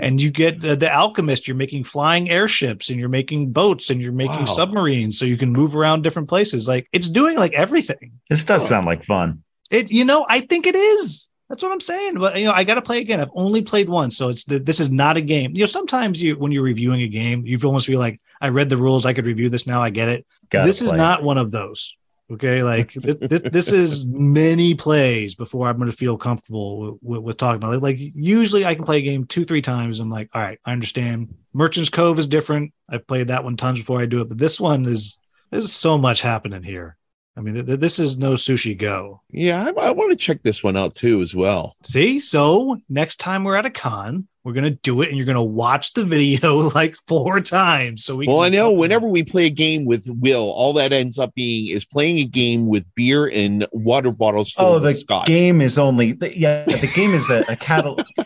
and you get uh, the alchemist. You're making flying airships, and you're making boats, and you're making Wow. submarines, so you can move around different places. Like it's doing like everything. This does sound like fun. It, you know, I think it is. That's what I'm saying. But you know, I got to play again. I've only played once, so it's this is not a game. You know, sometimes you when you're reviewing a game, you almost feel like I read the rules. I could review this now. I get it. Gotta this is not one of those. Okay, like this, this, this is many plays before I'm going to feel comfortable with, with, with talking about it. Like usually, I can play a game two, three times. I'm like, all right, I understand. Merchant's Cove is different. I've played that one tons before I do it, but this one is there's so much happening here. I mean, th- th- this is no sushi go. yeah, I, I want to check this one out too as well. See, so next time we're at a con, we're gonna do it, and you're gonna watch the video like four times. So we. Well, I know whenever we play a game with Will, all that ends up being is playing a game with beer and water bottles full Oh, of the scotch. game is only the, yeah. The game is a, a catalog.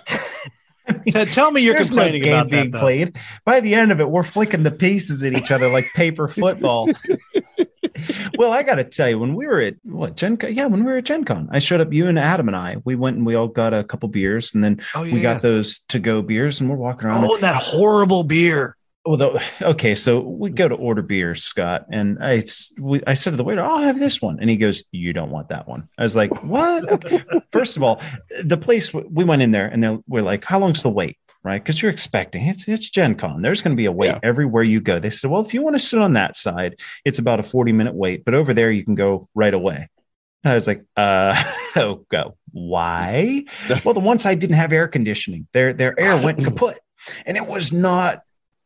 T- tell me you're There's no complaining game about being that. Played. By the end of it, we're flicking the pieces at each other like paper football. Well, I got to tell you, when we were at what Gen Con, yeah, when we were at Gen Con, I showed up. You and Adam and I, we went and we all got a couple beers, and then Oh we got those to go beers, and we're walking around. Oh, that horrible beer. Well, okay, so we go to order beers, Scott, and I, we, I said to the waiter, "I'll have this one," and he goes, "You don't want that one." I was like, "What?" First of all, the place we went in there, and we're like, "How long's the wait?" Right? Because you're expecting it's it's Gen Con. There's going to be a wait Yeah. everywhere you go. They said, "Well, if you want to sit on that side, it's about a 40 minute wait, but over there you can go right away." And I was like, "Uh, oh, go why?" well, the one side didn't have air conditioning. Their their air went kaput, and it was not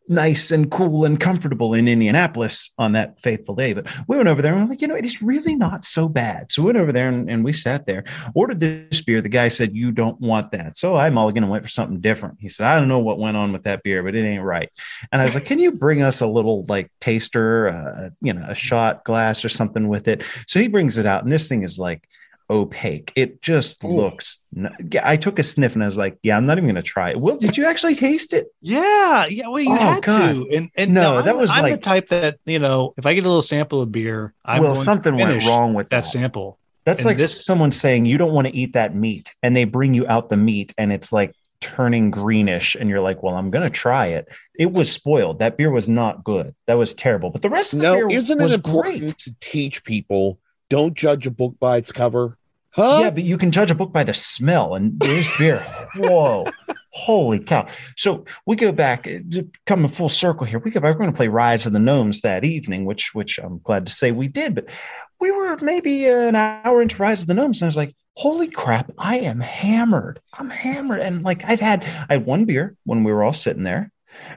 nice and cool and comfortable in Indianapolis on that fateful day. But we went over there and we're like, you know, it is really not so bad. So we went over there and, and we sat there, ordered this beer. The guy said, You don't want that. So I mulligan and went for something different. He said, I don't know what went on with that beer, but it ain't right. And I was like, Can you bring us a little like taster, uh, you know, a shot glass or something with it? So he brings it out, and this thing is like, opaque. It just Ooh. looks. n- Yeah, I took a sniff and I was like, "Yeah, I'm not even going to try it." Will, did you actually taste it? Yeah, yeah. Well, you Oh, had God. to. And and No, that I'm, was I'm the type that you know, if I get a little sample of beer, I'm well, going to something went wrong with that that. sample. That's and like this- someone saying you don't want to eat that meat, and they bring you out the meat, and it's like turning greenish, and you're like, "Well, I'm going to try it." It was spoiled. That beer was not good. That was terrible. But the rest of the No, beer isn't it was important great. to teach people don't judge a book by its cover? Huh? Yeah, but you can judge a book by the smell, and this beer, whoa, holy cow! So we go back, uh, a full circle here. We go back. We're going to play Rise of the Gnomes that evening, which which I'm glad to say we did. But we were maybe an hour into Rise of the Gnomes, and I was like, "Holy crap! I am hammered. I'm hammered." And like I've had, I had one beer when we were all sitting there.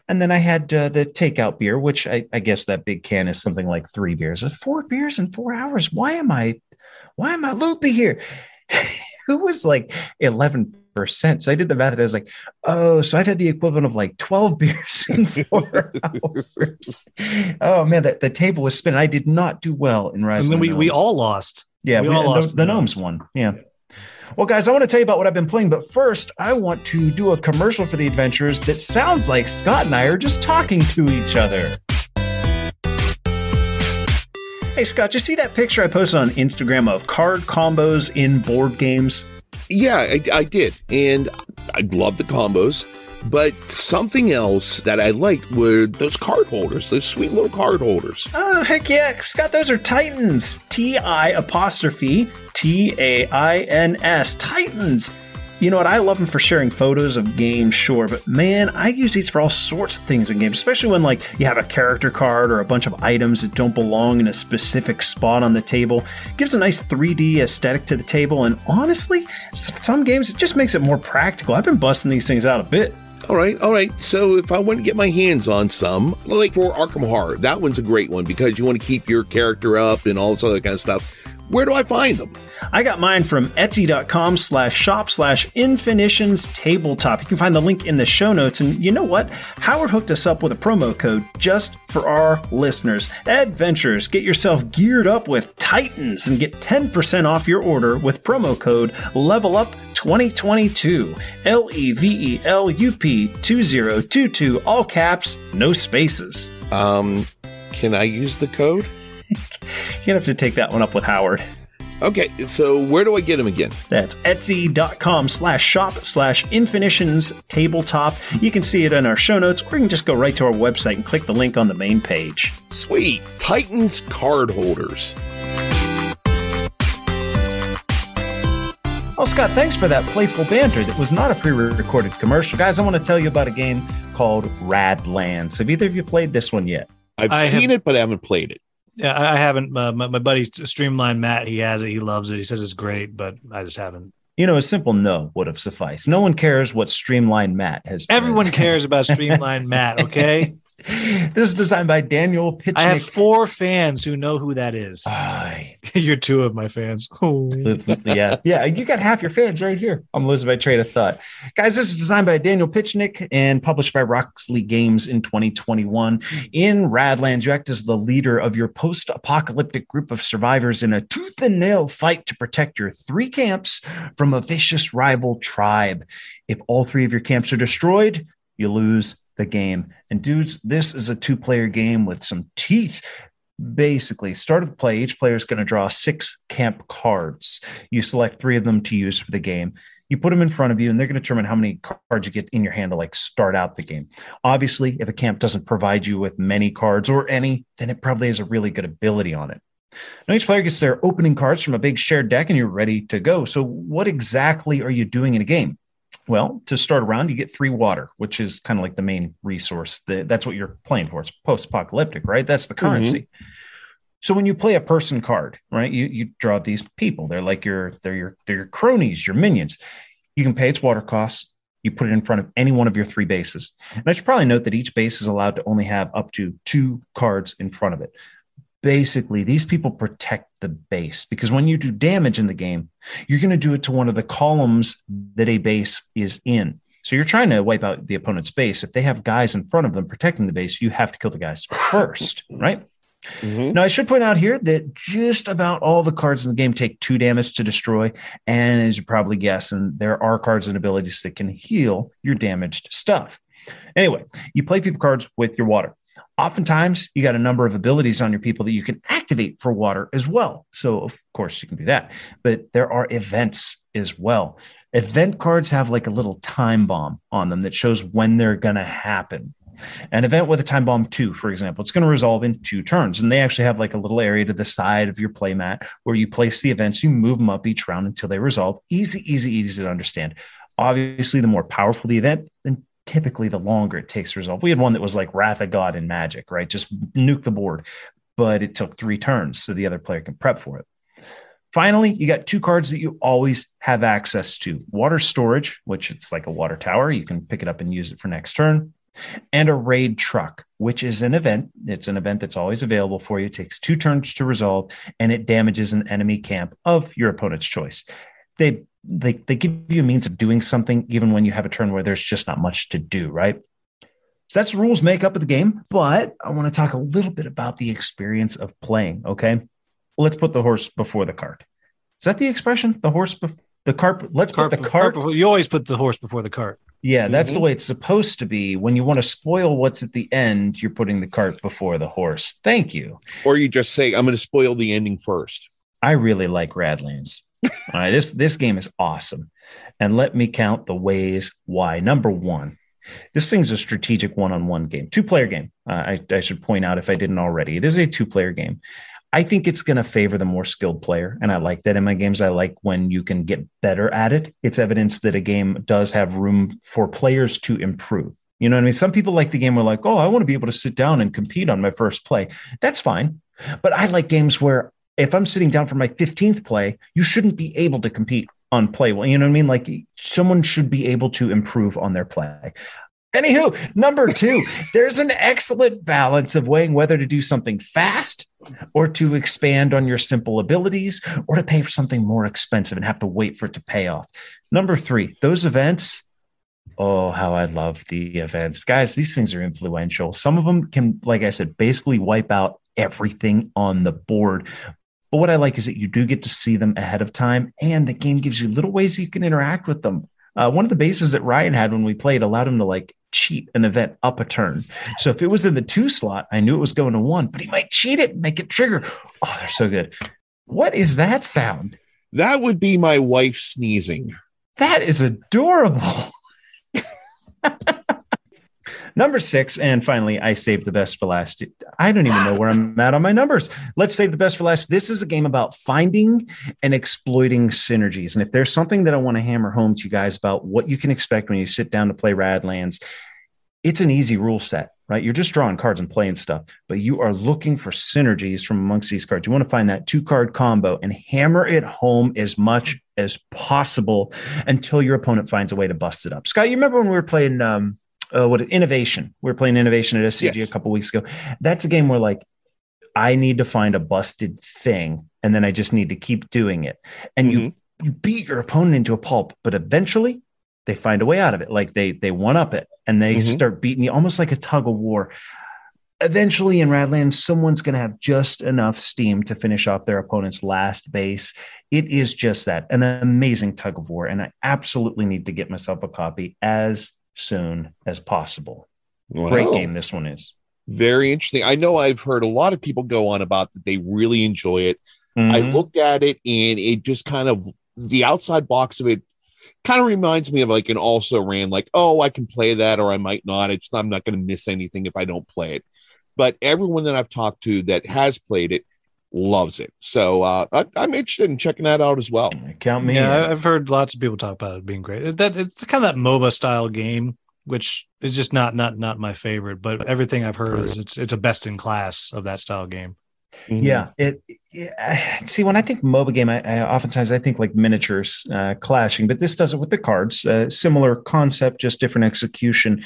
And then I had uh, the takeout beer, which I, I guess that big can is something like three beers. Four beers in four hours. Why am I why am I loopy here? it was like eleven percent. So I did the math and I was like, oh, so I've had the equivalent of like 12 beers in four hours. Oh man, that the table was spinning. I did not do well in Rise. And then we, we all lost. Yeah, We we all lost the the gnomes won. Yeah. Well, guys, I want to tell you about what I've been playing, but first, I want to do a commercial for the adventures that sounds like Scott and I are just talking to each other. Hey, Scott, you see that picture I posted on Instagram of card combos in board games? Yeah, I, I did, and I love the combos. But something else that I liked were those card holders, those sweet little card holders. Oh, heck yeah. Scott, those are Titans. T I apostrophe T A I N S. Titans. You know what? I love them for sharing photos of games, sure, but man, I use these for all sorts of things in games, especially when like you have a character card or a bunch of items that don't belong in a specific spot on the table. It gives a nice 3D aesthetic to the table, and honestly, some games it just makes it more practical. I've been busting these things out a bit. All right, all right. So if I want to get my hands on some, like for Arkham Horror, that one's a great one because you want to keep your character up and all this other kind of stuff. Where do I find them? I got mine from etsy.com slash shop slash infinitions tabletop. You can find the link in the show notes. And you know what? Howard hooked us up with a promo code just for our listeners. Adventures, get yourself geared up with Titans and get 10% off your order with promo code level up 2022. L E V E L U P 2022, all caps, no spaces. Um, can I use the code? You're gonna have to take that one up with Howard. Okay, so where do I get them again? That's etsy.com slash shop slash infinitions tabletop. You can see it in our show notes, or you can just go right to our website and click the link on the main page. Sweet. Titans card holders. Oh, Scott, thanks for that playful banter that was not a pre recorded commercial. Guys, I want to tell you about a game called Radlands. Have either of you played this one yet? I've I seen it, but I haven't played it. Yeah, I haven't. Uh, my, my buddy Streamline Matt, he has it. He loves it. He says it's great, but I just haven't. You know, a simple no would have sufficed. No one cares what Streamline Matt has. Everyone cares about Streamline Matt. Okay, this is designed by Daniel Piechnick. I have four fans who know who that is. Aye. You're two of my fans. Oh. yeah, yeah, you got half your fans right here. I'm losing my train of thought, guys. This is designed by Daniel Piechnick and published by Roxley Games in 2021. In Radlands, you act as the leader of your post-apocalyptic group of survivors in a tooth and nail fight to protect your three camps from a vicious rival tribe. If all three of your camps are destroyed, you lose the game. And dudes, this is a two-player game with some teeth. Basically start of play each player is going to draw six camp cards. You select three of them to use for the game. You put them in front of you and they're going to determine how many cards you get in your hand to like start out the game. Obviously if a camp doesn't provide you with many cards or any then it probably has a really good ability on it. Now each player gets their opening cards from a big shared deck and you're ready to go. So what exactly are you doing in a game well, to start around, you get three water, which is kind of like the main resource. The, that's what you're playing for. It's post-apocalyptic, right? That's the mm-hmm. currency. So when you play a person card, right, you you draw these people. They're like your they're your they're your cronies, your minions. You can pay its water costs. You put it in front of any one of your three bases. And I should probably note that each base is allowed to only have up to two cards in front of it. Basically, these people protect the base because when you do damage in the game, you're going to do it to one of the columns that a base is in. So you're trying to wipe out the opponent's base. If they have guys in front of them protecting the base, you have to kill the guys first, right? Mhm. Now, I should point out here that just about all the cards in the game take two damage to destroy. And as you probably guess, and there are cards and abilities that can heal your damaged stuff. Anyway, you play people cards with your water. Oftentimes, you got a number of abilities on your people that you can activate for water as well. So, of course, you can do that. But there are events as well. Event cards have like a little time bomb on them that shows when they're going to happen. An event with a time bomb two, for example, it's going to resolve in two turns. And they actually have like a little area to the side of your playmat where you place the events, you move them up each round until they resolve. Easy, easy, easy to understand. Obviously, the more powerful the event, then typically the longer it takes to resolve. We had one that was like Wrath of God in Magic, right? Just nuke the board, but it took three turns so the other player can prep for it. Finally, you got two cards that you always have access to water storage, which it's like a water tower. You can pick it up and use it for next turn, and a raid truck, which is an event. It's an event that's always available for you. It takes two turns to resolve, and it damages an enemy camp of your opponent's choice. They they, they give you a means of doing something even when you have a turn where there's just not much to do, right? So that's the rules makeup of the game. But I want to talk a little bit about the experience of playing. Okay. Let's put the horse before the cart. Is that the expression? The horse, bef- the cart. Let's Cart, put the cart. before- you always put the horse before the cart. yeah, that's the Mhm. way it's supposed to be. When you want to spoil what's at the end, you're putting the cart before the horse. Thank you. Or you just say, I'm going to spoil the ending first. I really like Radlands. All right, this this game is awesome, and let me count the ways why. Number one, this thing's a strategic one-on-one game, two-player game. Uh, I, I should point out if I didn't already, it is a two-player game. I think it's going to favor the more skilled player, and I like that in my games. I like when you can get better at it. It's evidence that a game does have room for players to improve. You know what I mean? Some people like the game where like, oh, I want to be able to sit down and compete on my first play. That's fine. But I like games where if I'm sitting down for my 15th play, you shouldn't be able to compete on play. Well, you know what I mean? Like someone should be able to improve on their play. Anywho, number two, there's an excellent balance of weighing whether to do something fast or to expand on your simple abilities or to pay for something more expensive and have to wait for it to pay off. Number three, those events. Oh, how I love the events. Guys, these things are influential. Some of them can, like I said, basically wipe out everything on the board. But what I like is that you do get to see them ahead of time, and the game gives you little ways you can interact with them. Uh, one of the bases that Ryan had when we played allowed him to like cheat an event up a turn. So if it was in the two slot, I knew it was going to one, but he might cheat it and make it trigger. Oh, they're so good. What is that sound? That would be my wife sneezing. That is adorable. Number six, and finally, I saved the best for last. I don't even know where I'm at on my numbers. Let's save the best for last. This is a game about finding and exploiting synergies. And if there's something that I want to hammer home to you guys about what you can expect when you sit down to play Radlands, it's an easy rule set, right? You're just drawing cards and playing stuff, but you are looking for synergies from amongst these cards. You want to find that two card combo and hammer it home as much as possible until your opponent finds a way to bust it up. Scott, you remember when we were playing um, uh, what innovation? We were playing innovation at SCG Yes. a couple weeks ago. That's a game where like I need to find a busted thing, and then I just need to keep doing it. And you you beat your opponent into a pulp, but eventually they find a way out of it. Like they they one up it and they Mhm. start beating you almost like a tug of war. Eventually in Radlands, someone's going to have just enough steam to finish off their opponent's last base. It is just that an amazing tug of war. And I absolutely need to get myself a copy as soon as possible. Great game this one is. Very interesting. I know I've heard a lot of people go on about that they really enjoy it. I Mhm. looked at it and it just kind of the outside box of it kind of reminds me of like an also ran like, oh, I can play that or I might not. It's I'm not going to miss anything if I don't play it. But everyone that I've talked to that has played it loves it. So uh, I, I'm interested in checking that out as well. Count me. yeah, in. I- I've heard lots of people talk about it being great. That it's kind of that MOBA style game, which is just not not not my favorite. But everything I've heard is it's it's a best in class of that style game. Mhm. Yeah, it. Yeah, see, when I think MOBA game, I, I oftentimes I think like miniatures uh, clashing, but this does it with the cards. Uh, similar concept, just different execution.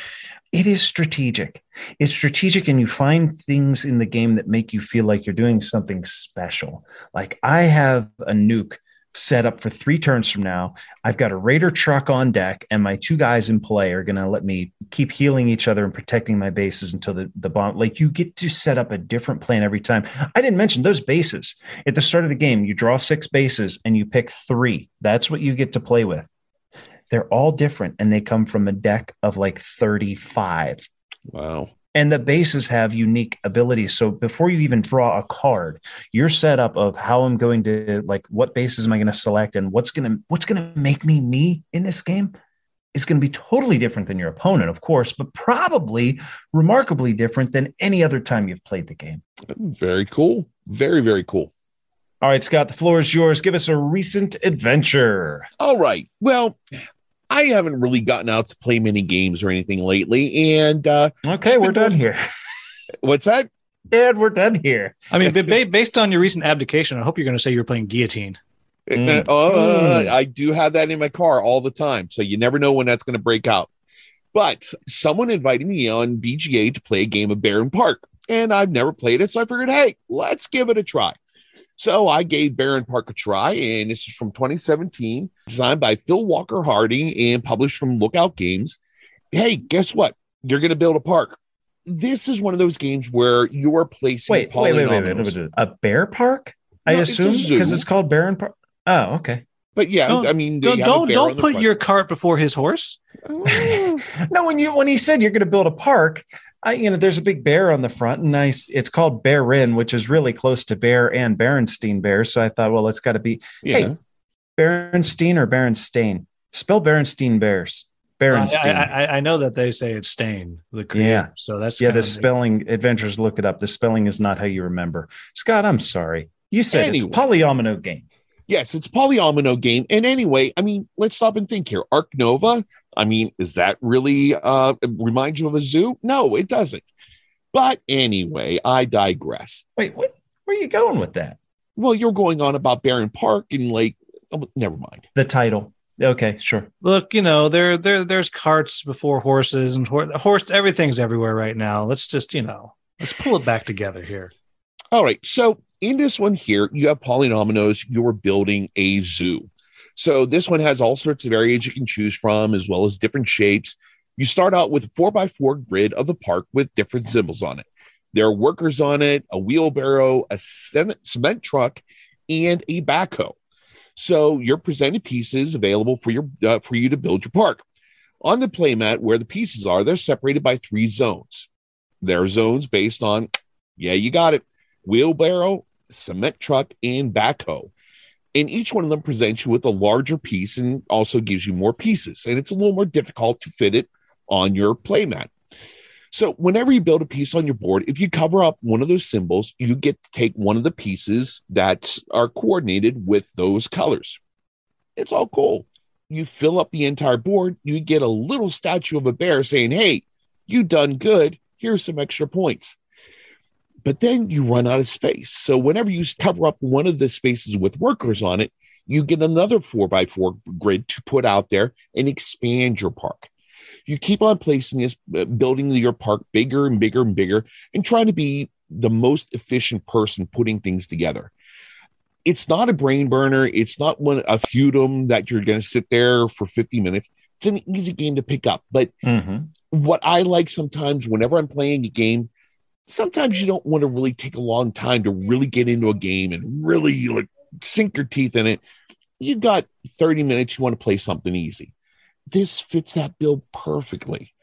It is strategic. It's strategic, and you find things in the game that make you feel like you're doing something special. Like I have a nuke set up for three turns from now. I've got a raider truck on deck, and my two guys in play are going to let me keep healing each other and protecting my bases until the, the bomb. Like you get to set up a different plan every time. I didn't mention those bases at the start of the game. You draw six bases and you pick three. That's what you get to play with. They're all different and they come from a deck of like 35 Wow. and the bases have unique abilities. So before you even draw a card, your setup of how I'm going to like what bases am I going to select and what's going to what's going to make me me in this game is going to be totally different than your opponent, of course, but probably remarkably different than any other time you've played the game. Very cool. Very, very cool. All right, Scott, the floor is yours. Give us a recent adventure. All right. Well, I haven't really gotten out to play many games or anything lately. And uh, Okay, we're done here. what's that? And we're done here. I mean, ba- ba- based on your recent abdication, I hope you're going to say you're playing Guillotine. Mm. Uh, Mm. I do have that in my car all the time. So you never know when that's going to break out. But someone invited me on BGA to play a game of Barenpark. And I've never played it. So I figured, hey, let's give it a try. So I gave Barenpark a try, and this is from 2017, designed by Phil Walker Harding and published from Lookout Games. Hey, guess what? You're going to build a park. This is one of those games where you're placing Wait, wait, wait, wait, wait, polynomials. wait, wait. A bear park? I No, it's assume because zoo. it's called Barenpark. Oh, okay. But yeah, I mean, Don't don't, put front. your cart before his horse. No, when you when he said you're going to build a park, I you know there's a big bear on the front, and I it's called Barin, which is really close to Bear and Berenstein Bear. So I thought, well, it's got to be yeah. Hey, Berenstein or Berenstain. Spell Berenstein Bears. I, Berenstein. I, I know that they say it's Stain, the creator. Yeah. So that's yeah, kinda the spelling adventures. Look it up. The spelling is not how you remember. Scott, I'm sorry. You said Anyway. it's a polyomino game. Yes, it's a polyomino game. And anyway, I mean, let's stop and think here. Arc Nova, I mean, is that really uh remind you of a zoo? No, it doesn't. But anyway, I digress. Wait, what, where are you going with that? Well, you're going on about Barenpark and like, oh, never mind. The title. Okay, sure. Look, you know, there there there's carts before horses and hor- horse. Everything's everywhere right now. Let's just you know, let's pull it back together here. All right. So in this one here, you have polynominos. You're building a zoo. So this one has all sorts of areas you can choose from, as well as different shapes. You start out with a four by four grid of the park with different symbols on it. There are workers on it, a wheelbarrow, a cement, cement truck, and a backhoe. So you're presented pieces available for your uh, for you to build your park. On the playmat where the pieces are, they're separated by three zones. There are zones based on, yeah, you got it, wheelbarrow, cement truck, and backhoe. And each one of them presents you with a larger piece and also gives you more pieces. And it's a little more difficult to fit it on your playmat. So, whenever you build a piece on your board, if you cover up one of those symbols, you get to take one of the pieces that are coordinated with those colors. It's all cool. You fill up the entire board, you get a little statue of a bear saying, Hey, you done good. Here's some extra points but then you run out of space. So whenever you cover up one of the spaces with workers on it, you get another four by four grid to put out there and expand your park. You keep on placing this, uh, building your park bigger and bigger and bigger, and trying to be the most efficient person putting things together. It's not a brain burner. It's not one a feudum that you're going to sit there for 50 minutes. It's an easy game to pick up. But Mhm. what I like sometimes whenever I'm playing a game, sometimes you don't want to really take a long time to really get into a game and really like sink your teeth in it. You've got 30 minutes, you want to play something easy. This fits that bill perfectly.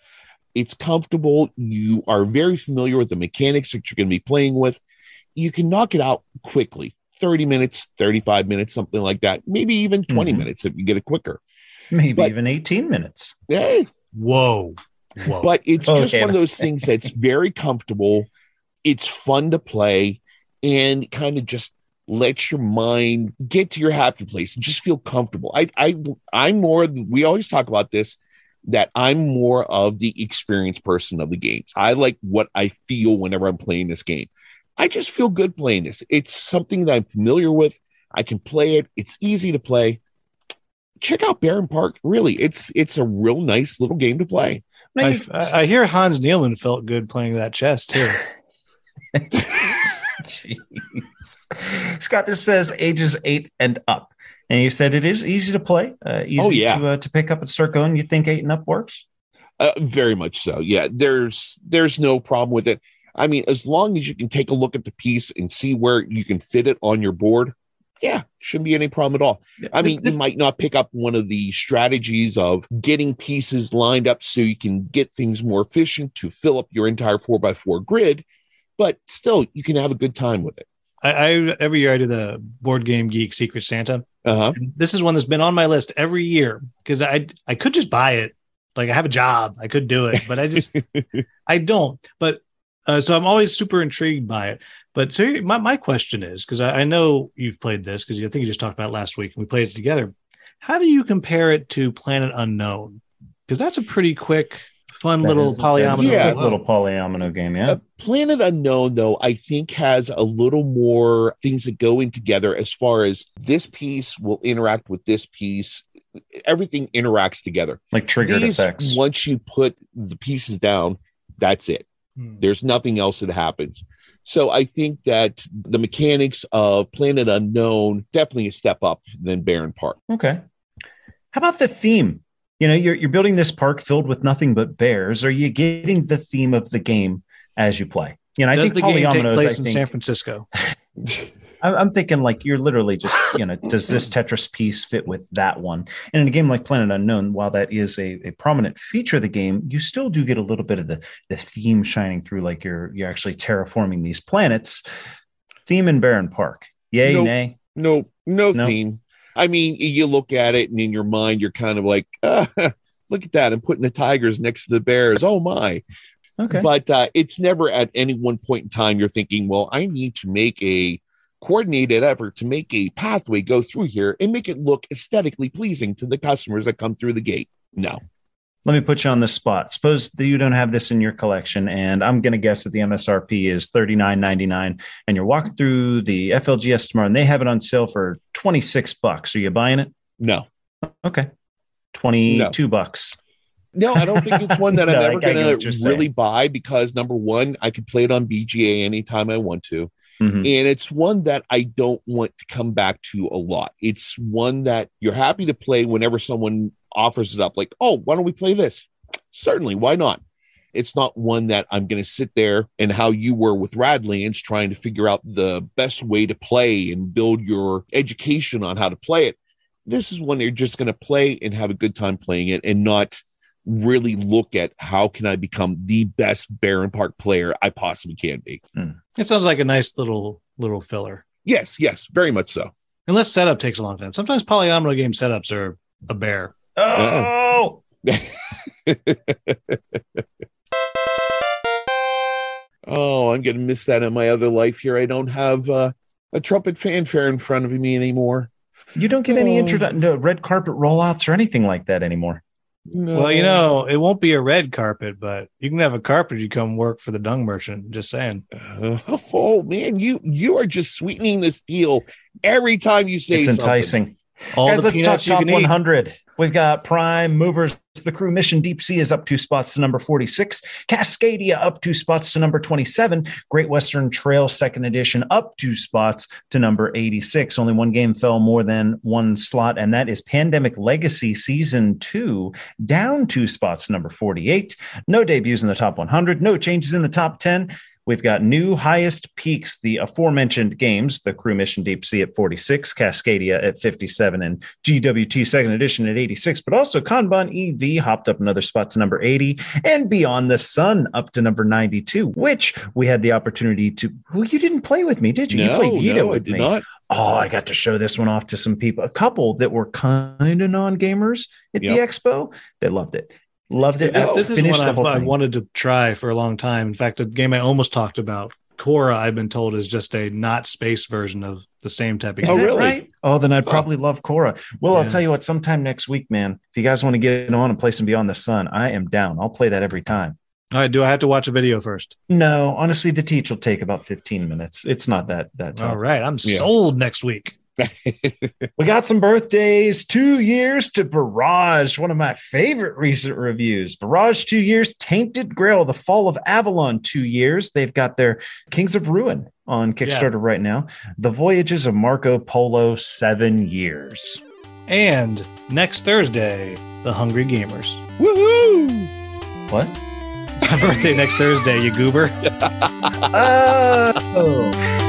It's comfortable. You are very familiar with the mechanics that you're going to be playing with. You can knock it out quickly 30 minutes, 35 minutes, something like that. Maybe even 20 Mhm. minutes if you get it quicker. Maybe But- even 18 minutes. Hey, Whoa, whoa. but it's Oh, just one of those things that's very comfortable. It's fun to play and kind of just let your mind get to your happy place and just feel comfortable. I, I, I'm more. We always talk about this that I'm more of the experienced person of the games. I like what I feel whenever I'm playing this game. I just feel good playing this. It's something that I'm familiar with. I can play it. It's easy to play. Check out Barenpark. Really, it's it's a real nice little game to play. I, I I hear Hans Niemann felt good playing that chess too. Jeez. Scott, this says ages eight and up. And you said it is easy to play, uh, easy Oh, yeah. to, uh, to pick up and start going. You think eight and up works? Uh, very much so. Yeah, there's there's no problem with it. I mean, as long as you can take a look at the piece and see where you can fit it on your board, yeah, shouldn't be any problem at all. I mean, you might not pick up one of the strategies of getting pieces lined up so you can get things more efficient to fill up your entire four by four grid, but still, you can have a good time with it. I, I every year I do the board game geek Secret Santa. Uh huh. This is one that's been on my list every year because I I could just buy it. Like I have a job, I could do it, but I just I don't. But uh, so I'm always super intrigued by it. But so my my question is because I, I know you've played this because I think you just talked about it last week and we played it together. How do you compare it to Planet Unknown? Because that's a pretty quick, fun That little is- polyomino. Yeah. good little polyomino game. Yeah. Uh, Planet Unknown, though, I think has a little more things that go in together as far as this piece will interact with this piece. Everything interacts together. like triggered These, effects. once you put the pieces down, that's it. Hmm. There's nothing else that happens. So I think that the mechanics of Planet Unknown definitely a step up than Barenpark. Okay. How about the theme? You know, you're you're building this park filled with nothing but bears. Are you getting the theme of the game as you play? You know, I think the game take Polyominoes, place I in San Francisco? I- I'm thinking like you're literally just, you know, does this Tetris piece fit with that one? And in a game like Planet Unknown, while that is a, a prominent feature of the game, you still do get a little bit of the, the theme shining through, like you're you're actually terraforming these planets. Theme in Barenpark. Yay, Nope. nay. No, no No. theme. I mean, you look at it and in your mind, you're kind of like, ah, look at that. I'm putting the tigers next to the bears. Oh my. Okay. But uh, it's never at any one point in time you're thinking, well, I need to make a coordinated effort to make a pathway go through here and make it look aesthetically pleasing to the customers that come through the gate. No. Let me put you on the spot. Suppose that you don't have this in your collection, and I'm going to guess that the MSRP is $39.99, and you're walking through the FLGS tomorrow, and they have it on sale for 26 bucks. Are you buying it? No. Okay. 22 bucks. No, I don't think it's one that I'm ever going to really buy because number one, I can play it on BGA anytime I want to. Mhm. and it's one that I don't want to come back to a lot. It's one that you're happy to play whenever someone offers it up, like, oh, why don't we play this? Certainly, why not? It's not one that I'm going to sit there and how you were with Radlands trying to figure out the best way to play and build your education on how to play it. This is one you're just going to play and have a good time playing it and not really look at how can I become the best Barenpark player I possibly can be. Hmm. It sounds like a nice little little filler. Yes, yes, very much so. Unless setup takes a long time. Sometimes polyomino game setups are a bear. Oh, Oh, I'm gonna miss that in my other life here. I don't have uh, a trumpet fanfare in front of me anymore. you don't get any Oh. intro no, red carpet rollouts or anything like that anymore. No. Well, you know, it won't be a red carpet, but you can have a carpet. You come work for the dung merchant. Just saying. Uh, oh man, you you are just sweetening this deal every time you say it's something. enticing. All Guys, the let's talk top can eat. 100. We've got Prime Movers. The crew mission Deep Sea is up two spots to number 46. Cascadia up two spots to number 27. Great Western Trail second edition up two spots to number 86. Only one game fell more than one slot, and that is Pandemic Legacy Season 2, down two spots number 48. No debuts in the top 100, no changes in the top 10. We've got new highest peaks, the aforementioned games, the Crew Mission Deep Sea at 46, Cascadia at 57, and GWT Second Edition at 86, but also Kanban EV hopped up another spot to number 80, and Beyond the Sun up to number 92, which we had the opportunity to. Well, you didn't play with me, did you? you No, played Vita no, I with did me. not. Oh, I got to show this one off to some people, a couple that were kind of non gamers at the expo. They loved it. Loved it. This, I this is finished one I've, I wanted to try for a long time. In fact, a game I almost talked about, Cora, I've been told is just a not space version of the same type of Is Oh, game. really? right? Oh, then I'd Oh. probably love Cora. Well, I'll tell you what, sometime next week, man, if you guys want to get on and play some Beyond the Sun, I am down. I'll play that every time. All right, do I have to watch a video first? No, honestly, the teach will take about 15 minutes. It's not that that tough. All right, I'm Yeah. sold next week. We got some birthdays. Two years to Barrage, one of my favorite recent reviews. Barrage, two years. Tainted Grail, The Fall of Avalon, two years. They've got their Kings of Ruin on Kickstarter right now. The Voyages of Marco Polo, seven years. And next Thursday, the Hungry Gamers. Woohoo! What? My birthday next Thursday, you goober. Oh.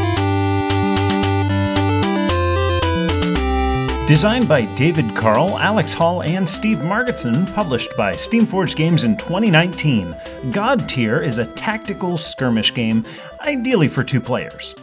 Designed by David Carl, Alex Hall, and Steve Margetson, published by Steamforged Games in 2019, Godtear is a tactical skirmish game, ideally for two players.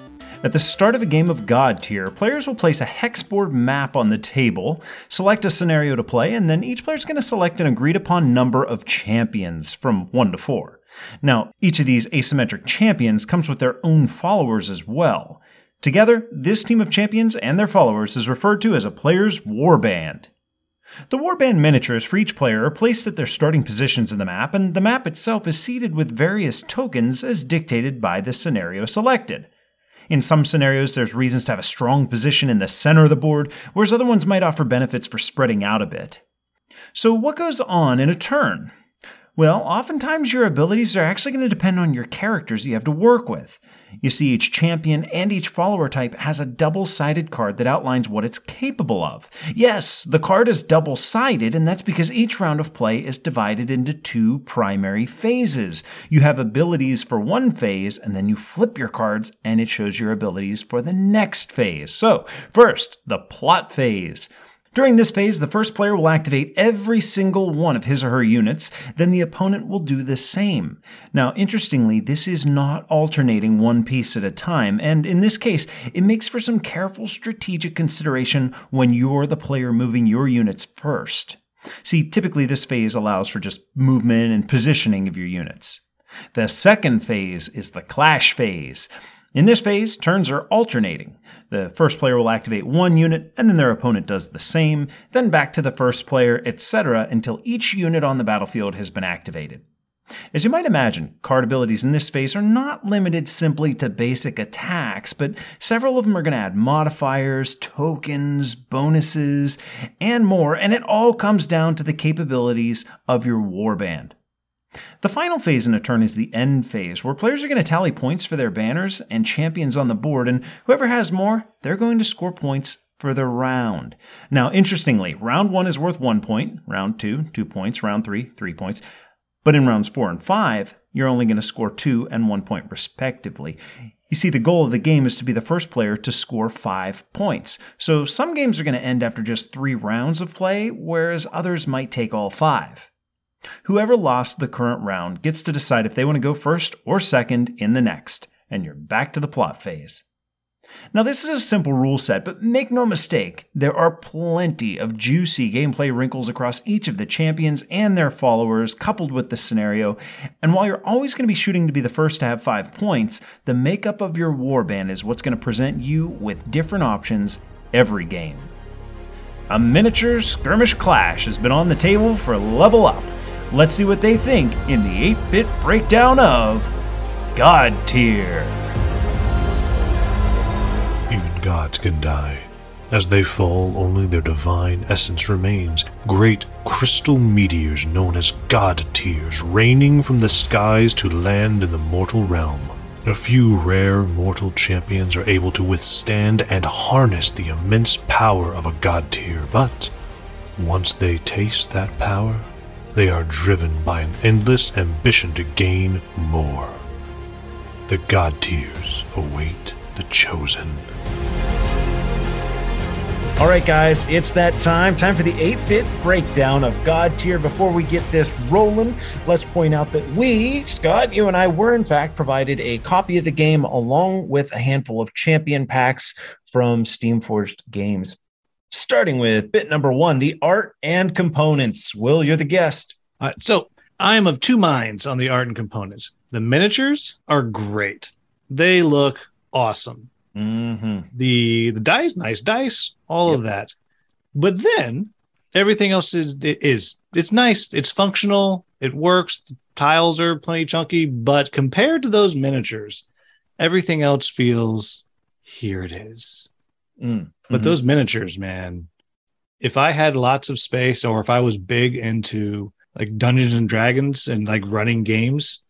At the start of a game of Godtear, players will place a hexboard map on the table, select a scenario to play, and then each player is going to select an agreed upon number of champions from 1 to 4. Now, each of these asymmetric champions comes with their own followers as well. Together, this team of champions and their followers is referred to as a player's warband. The warband miniatures for each player are placed at their starting positions in the map, and the map itself is seeded with various tokens as dictated by the scenario selected. In some scenarios, there's reasons to have a strong position in the center of the board, whereas other ones might offer benefits for spreading out a bit. So, what goes on in a turn? Well, oftentimes your abilities are actually going to depend on your characters you have to work with. You see, each champion and each follower type has a double sided card that outlines what it's capable of. Yes, the card is double sided, and that's because each round of play is divided into two primary phases. You have abilities for one phase, and then you flip your cards, and it shows your abilities for the next phase. So, first, the plot phase. During this phase, the first player will activate every single one of his or her units, then the opponent will do the same. Now, interestingly, this is not alternating one piece at a time, and in this case, it makes for some careful strategic consideration when you're the player moving your units first. See, typically this phase allows for just movement and positioning of your units. The second phase is the clash phase. In this phase, turns are alternating. The first player will activate one unit, and then their opponent does the same, then back to the first player, etc., until each unit on the battlefield has been activated. As you might imagine, card abilities in this phase are not limited simply to basic attacks, but several of them are going to add modifiers, tokens, bonuses, and more, and it all comes down to the capabilities of your warband. The final phase in a turn is the end phase, where players are going to tally points for their banners and champions on the board, and whoever has more, they're going to score points for the round. Now, interestingly, round one is worth one point, round two, two points, round three, three points. But in rounds four and five, you're only going to score two and one point respectively. You see, the goal of the game is to be the first player to score five points. So some games are going to end after just three rounds of play, whereas others might take all five. Whoever lost the current round gets to decide if they want to go first or second in the next, and you're back to the plot phase. Now, this is a simple rule set, but make no mistake, there are plenty of juicy gameplay wrinkles across each of the champions and their followers, coupled with the scenario. And while you're always going to be shooting to be the first to have five points, the makeup of your warband is what's going to present you with different options every game. A miniature skirmish clash has been on the table for Level Up. Let's see what they think in the 8 bit breakdown of God Tier. Even gods can die. As they fall, only their divine essence remains. Great crystal meteors known as Godtears raining from the skies to land in the mortal realm. A few rare mortal champions are able to withstand and harness the immense power of a Godtear, but once they taste that power, they are driven by an endless ambition to gain more. The Godtears await the chosen. All right, guys, it's that time. Time for the 8 bit breakdown of Godtear. Before we get this rolling, let's point out that we, Scott, you and I, were in fact provided a copy of the game along with a handful of champion packs from Steamforged Games. Starting with bit number one, the art and components. Will, you're the guest. Uh, so I am of two minds on the art and components. The miniatures are great; they look awesome. Mm-hmm. The the dice, nice dice, all Yep. of that. But then everything else is is it's nice, it's functional, it works. The tiles are plenty chunky, but compared to those miniatures, everything else feels here it is. Mm. But Mhm. those miniatures, man, if I had lots of space or if I was big into like Dungeons and Dragons and like running games,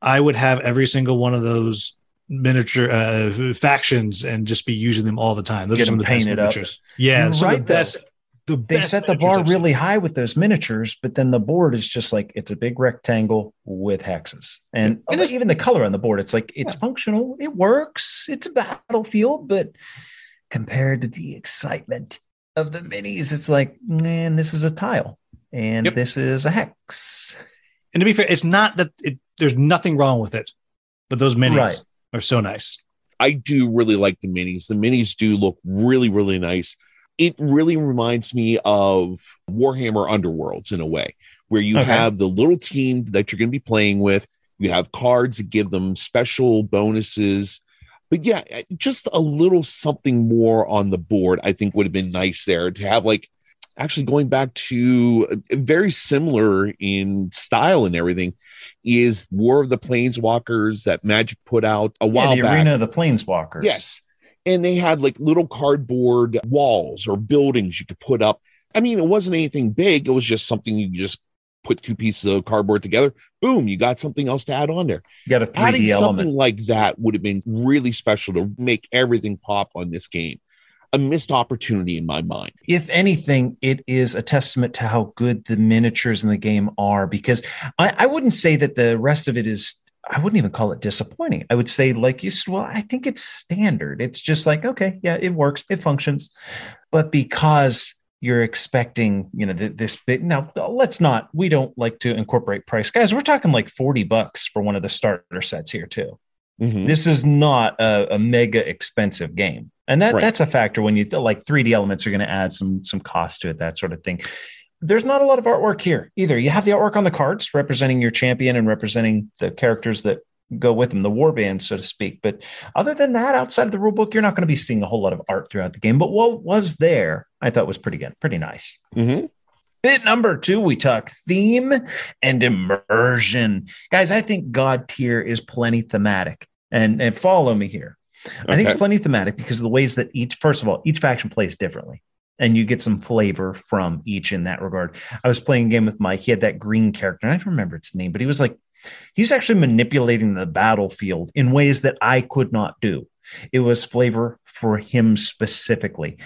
I would have every single one of those miniature uh, factions and just be using them all the time. Those Get are some of the best painted up. miniatures. Yeah, You're some of right, the though. best. The they best set the bar really high with those miniatures, but then the board is just like it's a big rectangle with hexes, and, And even the color on the board, it's like it's functional, it works, it's a battlefield, but compared to the excitement of the minis, it's like, man, this is a tile, and Yep. this is a hex. And to be fair, it's not that it, there's nothing wrong with it, but those minis Right. are so nice. I do really like the minis. The minis do look really, really nice. It really reminds me of Warhammer Underworlds in a way, where you Okay. have the little team that you're going to be playing with. You have cards that give them special bonuses. But yeah, eh, just a little something more on the board, I think would have been nice there to have like actually going back to uh, very similar in style and everything is War of the Planeswalkers that Magic put out a Yeah, while the back. arena of the planeswalkers. Yes. And they had like little cardboard walls or buildings you could put up. I mean, it wasn't anything big. It was just something you just put two pieces of cardboard together. Boom, you got something else to add on there. You got a 3D Adding element. something like that would have been really special to make everything pop on this game. A missed opportunity in my mind. if anything, it is a testament to how good the miniatures in the game are. Because I, I wouldn't say that the rest of it is. I wouldn't even call it disappointing. I would say, like you said, well, I think it's standard. It's just like, okay, yeah, it works, it functions. But because you're expecting, you know, th- this big now, let's not, we don't like to incorporate price. Guys, we're talking like 40 bucks for one of the starter sets here, too. Mhm. This is not a, a mega expensive game. And that, Right. that's a factor when you like 3D elements are going to add some some cost to it, that sort of thing. There's not a lot of artwork here either. You have the artwork on the cards representing your champion and representing the characters that go with them, the war band, so to speak. But other than that, outside of the rule book, you're not going to be seeing a whole lot of art throughout the game. But what was there, I thought was pretty good, pretty nice. Mm-hmm. Bit number two, we talk theme and immersion. Guys, I think Godtear is plenty thematic. And, and follow me here. I think it's plenty thematic because of the ways that each, first of all, each faction plays differently. And you get some flavor from each in that regard. I was playing a game with Mike. He had that green character, I don't remember its name, but he was like, he's actually manipulating the battlefield in ways that I could not do. It was flavor for him specifically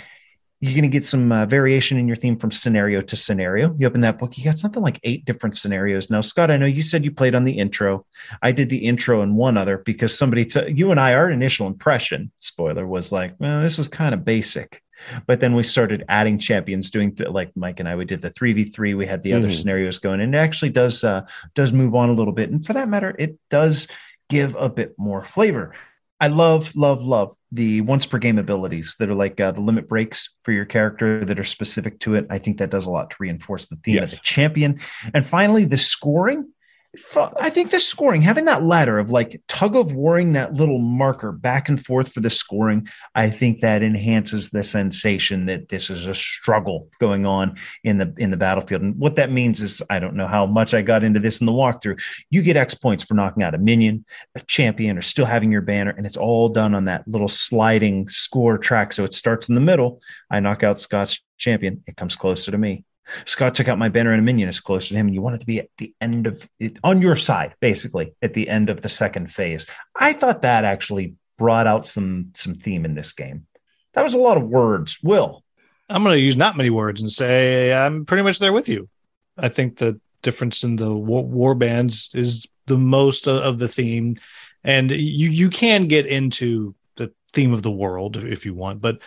you're going to get some uh, variation in your theme from scenario to scenario. You open that book, you got something like eight different scenarios. Now, Scott, I know you said you played on the intro. I did the intro and one other because somebody, t- you and I, our initial impression, spoiler, was like, well, this is kind of basic. But then we started adding champions, doing th- like Mike and I. We did the three v three. We had the other Mhm. scenarios going, and it actually does uh, does move on a little bit. And for that matter, it does give a bit more flavor. I love, love, love the once per game abilities that are like uh, the limit breaks for your character that are specific to it. I think that does a lot to reinforce the theme Yes. of the champion. And finally, the scoring. I think the scoring, having that ladder of like tug of warring that little marker back and forth for the scoring, I think that enhances the sensation that this is a struggle going on in the in the battlefield. And what that means is, I don't know how much I got into this in the walkthrough. You get X points for knocking out a minion, a champion, or still having your banner, and it's all done on that little sliding score track. So it starts in the middle. I knock out Scott's champion, it comes closer to me. Scott took out my banner and a minion is closer to him, and you want it to be at the end of it on your side, basically at the end of the second phase. I thought that actually brought out some some theme in this game. That was a lot of words. Will I'm going to use not many words and say I'm pretty much there with you. I think the difference in the war, war bands is the most of the theme, and you you can get into the theme of the world if you want, but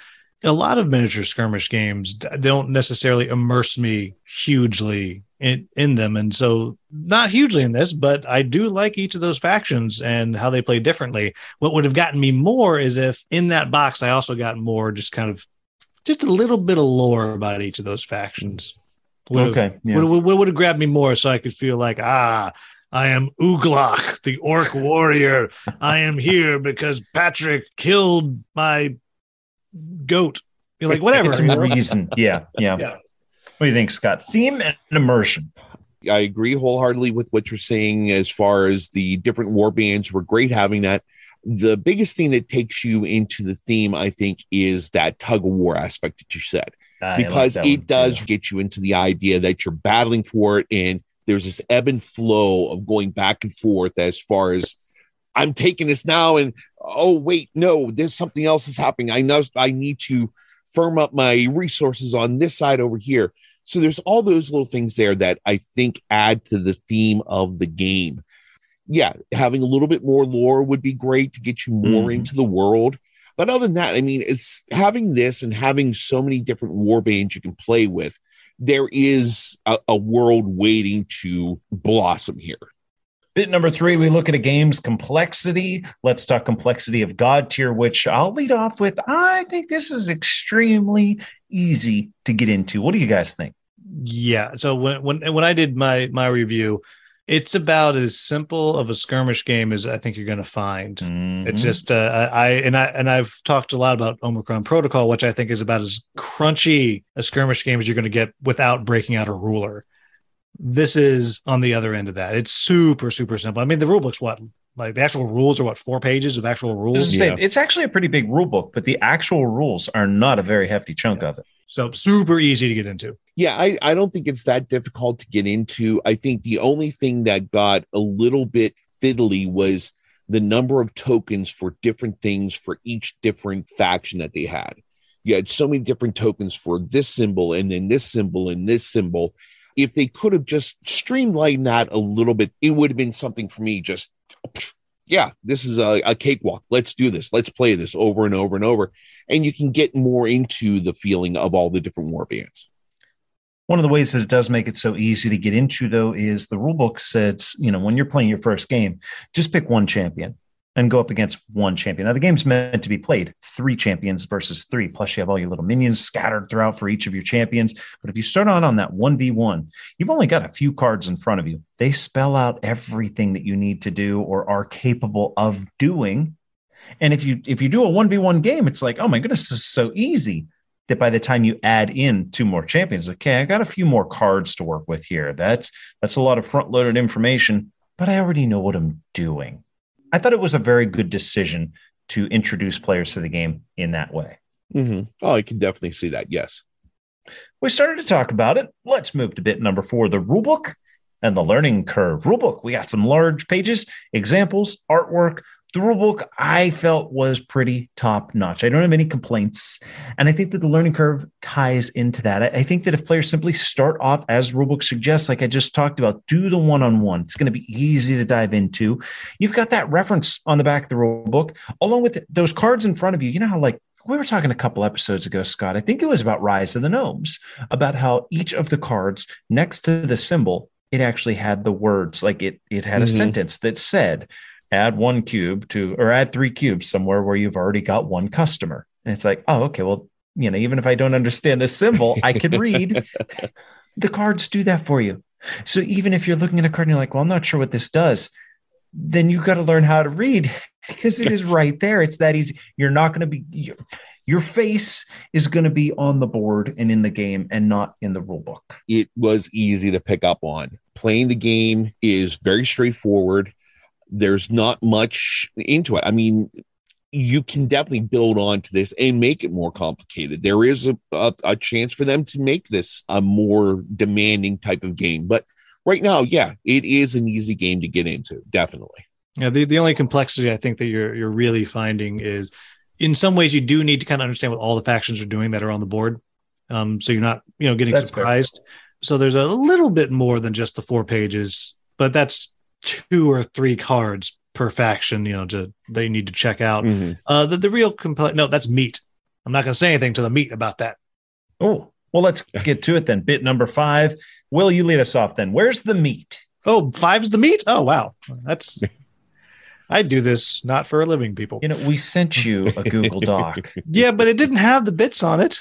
a lot of miniature skirmish games don't necessarily immerse me hugely in, in them, and so not hugely in this, but I do like each of those factions and how they play differently. What would have gotten me more is if in that box I also got more just kind of just a little bit of lore about each of those factions. Would have- okay, yeah. would, would, would have grabbed me more so I could feel like, ah, I am Uglok, the orc warrior. I am here because Patrick killed my goat. You're like, whatever. It's you a know? reason. Yeah, yeah, Yeah. What do you think, Scott? Theme and immersion. I agree wholeheartedly with what you're saying as far as the different war bands were great having that. The biggest thing that takes you into the theme, I think, is that tug of war aspect that you said, ah, I because that it does too. get you into the idea that you're battling for it and there's this ebb and flow of going back and forth as far as I'm taking this now and oh wait no there's something else is happening I know I need to firm up my resources on this side over here so there's all those little things there that I think add to the theme of the game yeah having a little bit more lore would be great to get you more Mhm. into the world but other than that I mean it's having this and having so many different war bands you can play with there is a, a world waiting to blossom here. Bit number three, we look at a game's complexity. Let's talk complexity of Godtear, which I'll lead off with. I think this is extremely easy to get into. What do you guys think? Yeah. So when when when I did my my review, it's about as simple of a skirmish game as I think you're going to find. Mm-hmm. It's just uh, I I- and I and I've talked a lot about Omicron Protocol, which I think is about as crunchy a skirmish game as you're going to get without breaking out a ruler. This is on the other end of that. It's super super simple. I mean, the rule book's what like the actual rules are what four pages of actual rules. gonna Yeah. it's actually a pretty big rule book, but the actual rules are not a very hefty chunk of it. So super easy to get into. Yeah, I, I don't think it's that difficult to get into. I think the only thing that got a little bit fiddly was the number of tokens for different things for each different faction that they had. You had so many different tokens for this symbol and then this symbol and this symbol. If they could have just streamlined that a little bit, it would have been something for me just yeah, this is a, a cakewalk. Let's do this. Let's play this over and over and over. And you can get more into the feeling of all the different war bands. One of the ways that it does make it so easy to get into, though, is the rulebook says, you know, when you're playing your first game, just pick one champion and go up against one champion. Now, the game's meant to be played three champions versus three, plus you have all your little minions scattered throughout for each of your champions. But if you start out on that 1v1, you've only got a few cards in front of you. They spell out everything that you need to do or are capable of doing. And if you if you do a 1v1 game, it's like, oh my goodness, this is so easy that by the time you add in two more champions, okay, I got a few more cards to work with here. That's that's a lot of front-loaded information, but I already know what I'm doing. I thought it was a very good decision to introduce players to the game in that way. Mm-hmm. Oh, I can definitely see that. Yes. We started to talk about it. Let's move to bit number four the rulebook and the learning curve. Rulebook, we got some large pages, examples, artwork, the rulebook I felt was pretty top notch. I don't have any complaints. And I think that the learning curve ties into that. I, think that if players simply start off as rulebook suggests, like I just talked about, do the one on one. It's going to be easy to dive into. You've got that reference on the back of the rulebook, along with those cards in front of you. You know how, like, we were talking a couple episodes ago, Scott. I think it was about Rise of the Gnomes, about how each of the cards next to the symbol, it actually had the words, like it, it had a mm-hmm. sentence that said, add one cube to or add three cubes somewhere where you've already got one customer. And it's like, oh, okay, well, you know, even if I don't understand this symbol, I can read. the cards do that for you. So even if you're looking at a card and you're like, well, I'm not sure what this does, then you've got to learn how to read because it is right there. It's that easy. You're not going to be your, your face is going to be on the board and in the game and not in the rule book. It was easy to pick up on. Playing the game is very straightforward there's not much into it. I mean, you can definitely build on to this and make it more complicated. There is a, a, a, chance for them to make this a more demanding type of game. But right now, yeah, it is an easy game to get into, definitely. Yeah, the, the only complexity I think that you're you're really finding is in some ways you do need to kind of understand what all the factions are doing that are on the board. Um, so you're not, you know, getting that's surprised. Fair. So there's a little bit more than just the four pages, but that's two or three cards per faction, you know, to they need to check out. Mm-hmm. Uh, the, the real compelling, no, that's meat. I'm not going to say anything to the meat about that. Oh, well, let's get to it then. Bit number five. Will you lead us off then? Where's the meat? Oh, five's the meat? Oh, wow. That's, I do this not for a living, people. You know, we sent you a Google Doc. yeah, but it didn't have the bits on it.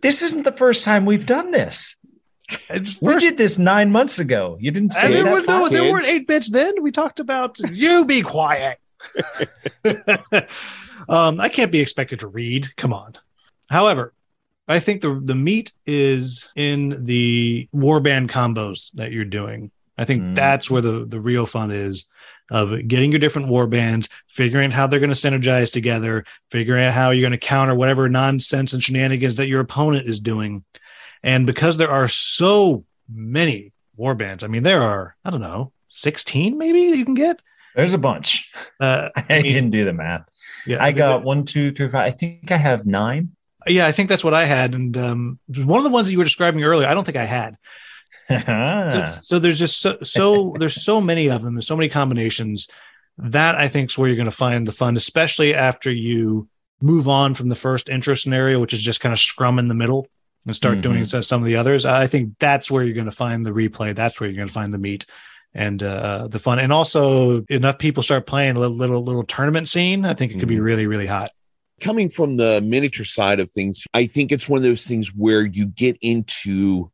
This isn't the first time we've done this. First, we did this nine months ago. You didn't say there, that. no, there weren't eight bits then. We talked about you be quiet. um, I can't be expected to read. Come on. However, I think the the meat is in the warband combos that you're doing. I think mm. that's where the the real fun is of getting your different war bands, figuring out how they're going to synergize together, figuring out how you're going to counter whatever nonsense and shenanigans that your opponent is doing. And because there are so many war bands, I mean, there are, I don't know, 16 maybe you can get. There's a bunch. Uh, I, I mean, didn't do the math. Yeah, I got one, two, three, five. I think I have nine. Yeah, I think that's what I had. And um, one of the ones that you were describing earlier, I don't think I had. so, so, there's just so, so there's so many of them. There's so many combinations. That I think is where you're going to find the fun, especially after you move on from the first intro scenario, which is just kind of scrum in the middle and start mm-hmm. doing some of the others. I think that's where you're going to find the replay. That's where you're going to find the meat and uh, the fun. And also, enough people start playing a little little, little tournament scene. I think it could mm-hmm. be really really hot. Coming from the miniature side of things, I think it's one of those things where you get into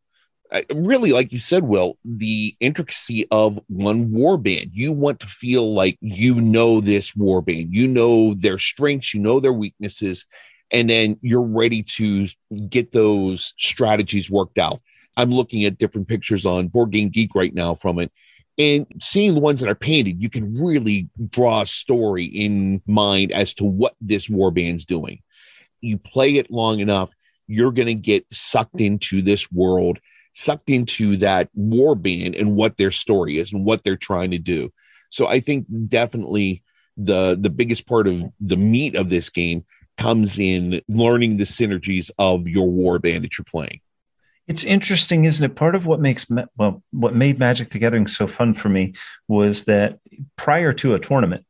uh, really, like you said, Will, the intricacy of one warband. You want to feel like you know this warband, you know their strengths, you know their weaknesses, and then you're ready to get those strategies worked out. I'm looking at different pictures on Board Game Geek right now from it. And seeing the ones that are painted, you can really draw a story in mind as to what this warband's doing. You play it long enough, you're going to get sucked into this world, sucked into that war band and what their story is and what they're trying to do. So I think definitely the the biggest part of the meat of this game comes in learning the synergies of your war band that you're playing. It's interesting, isn't it? Part of what makes well, what made Magic the Gathering so fun for me was that prior to a tournament,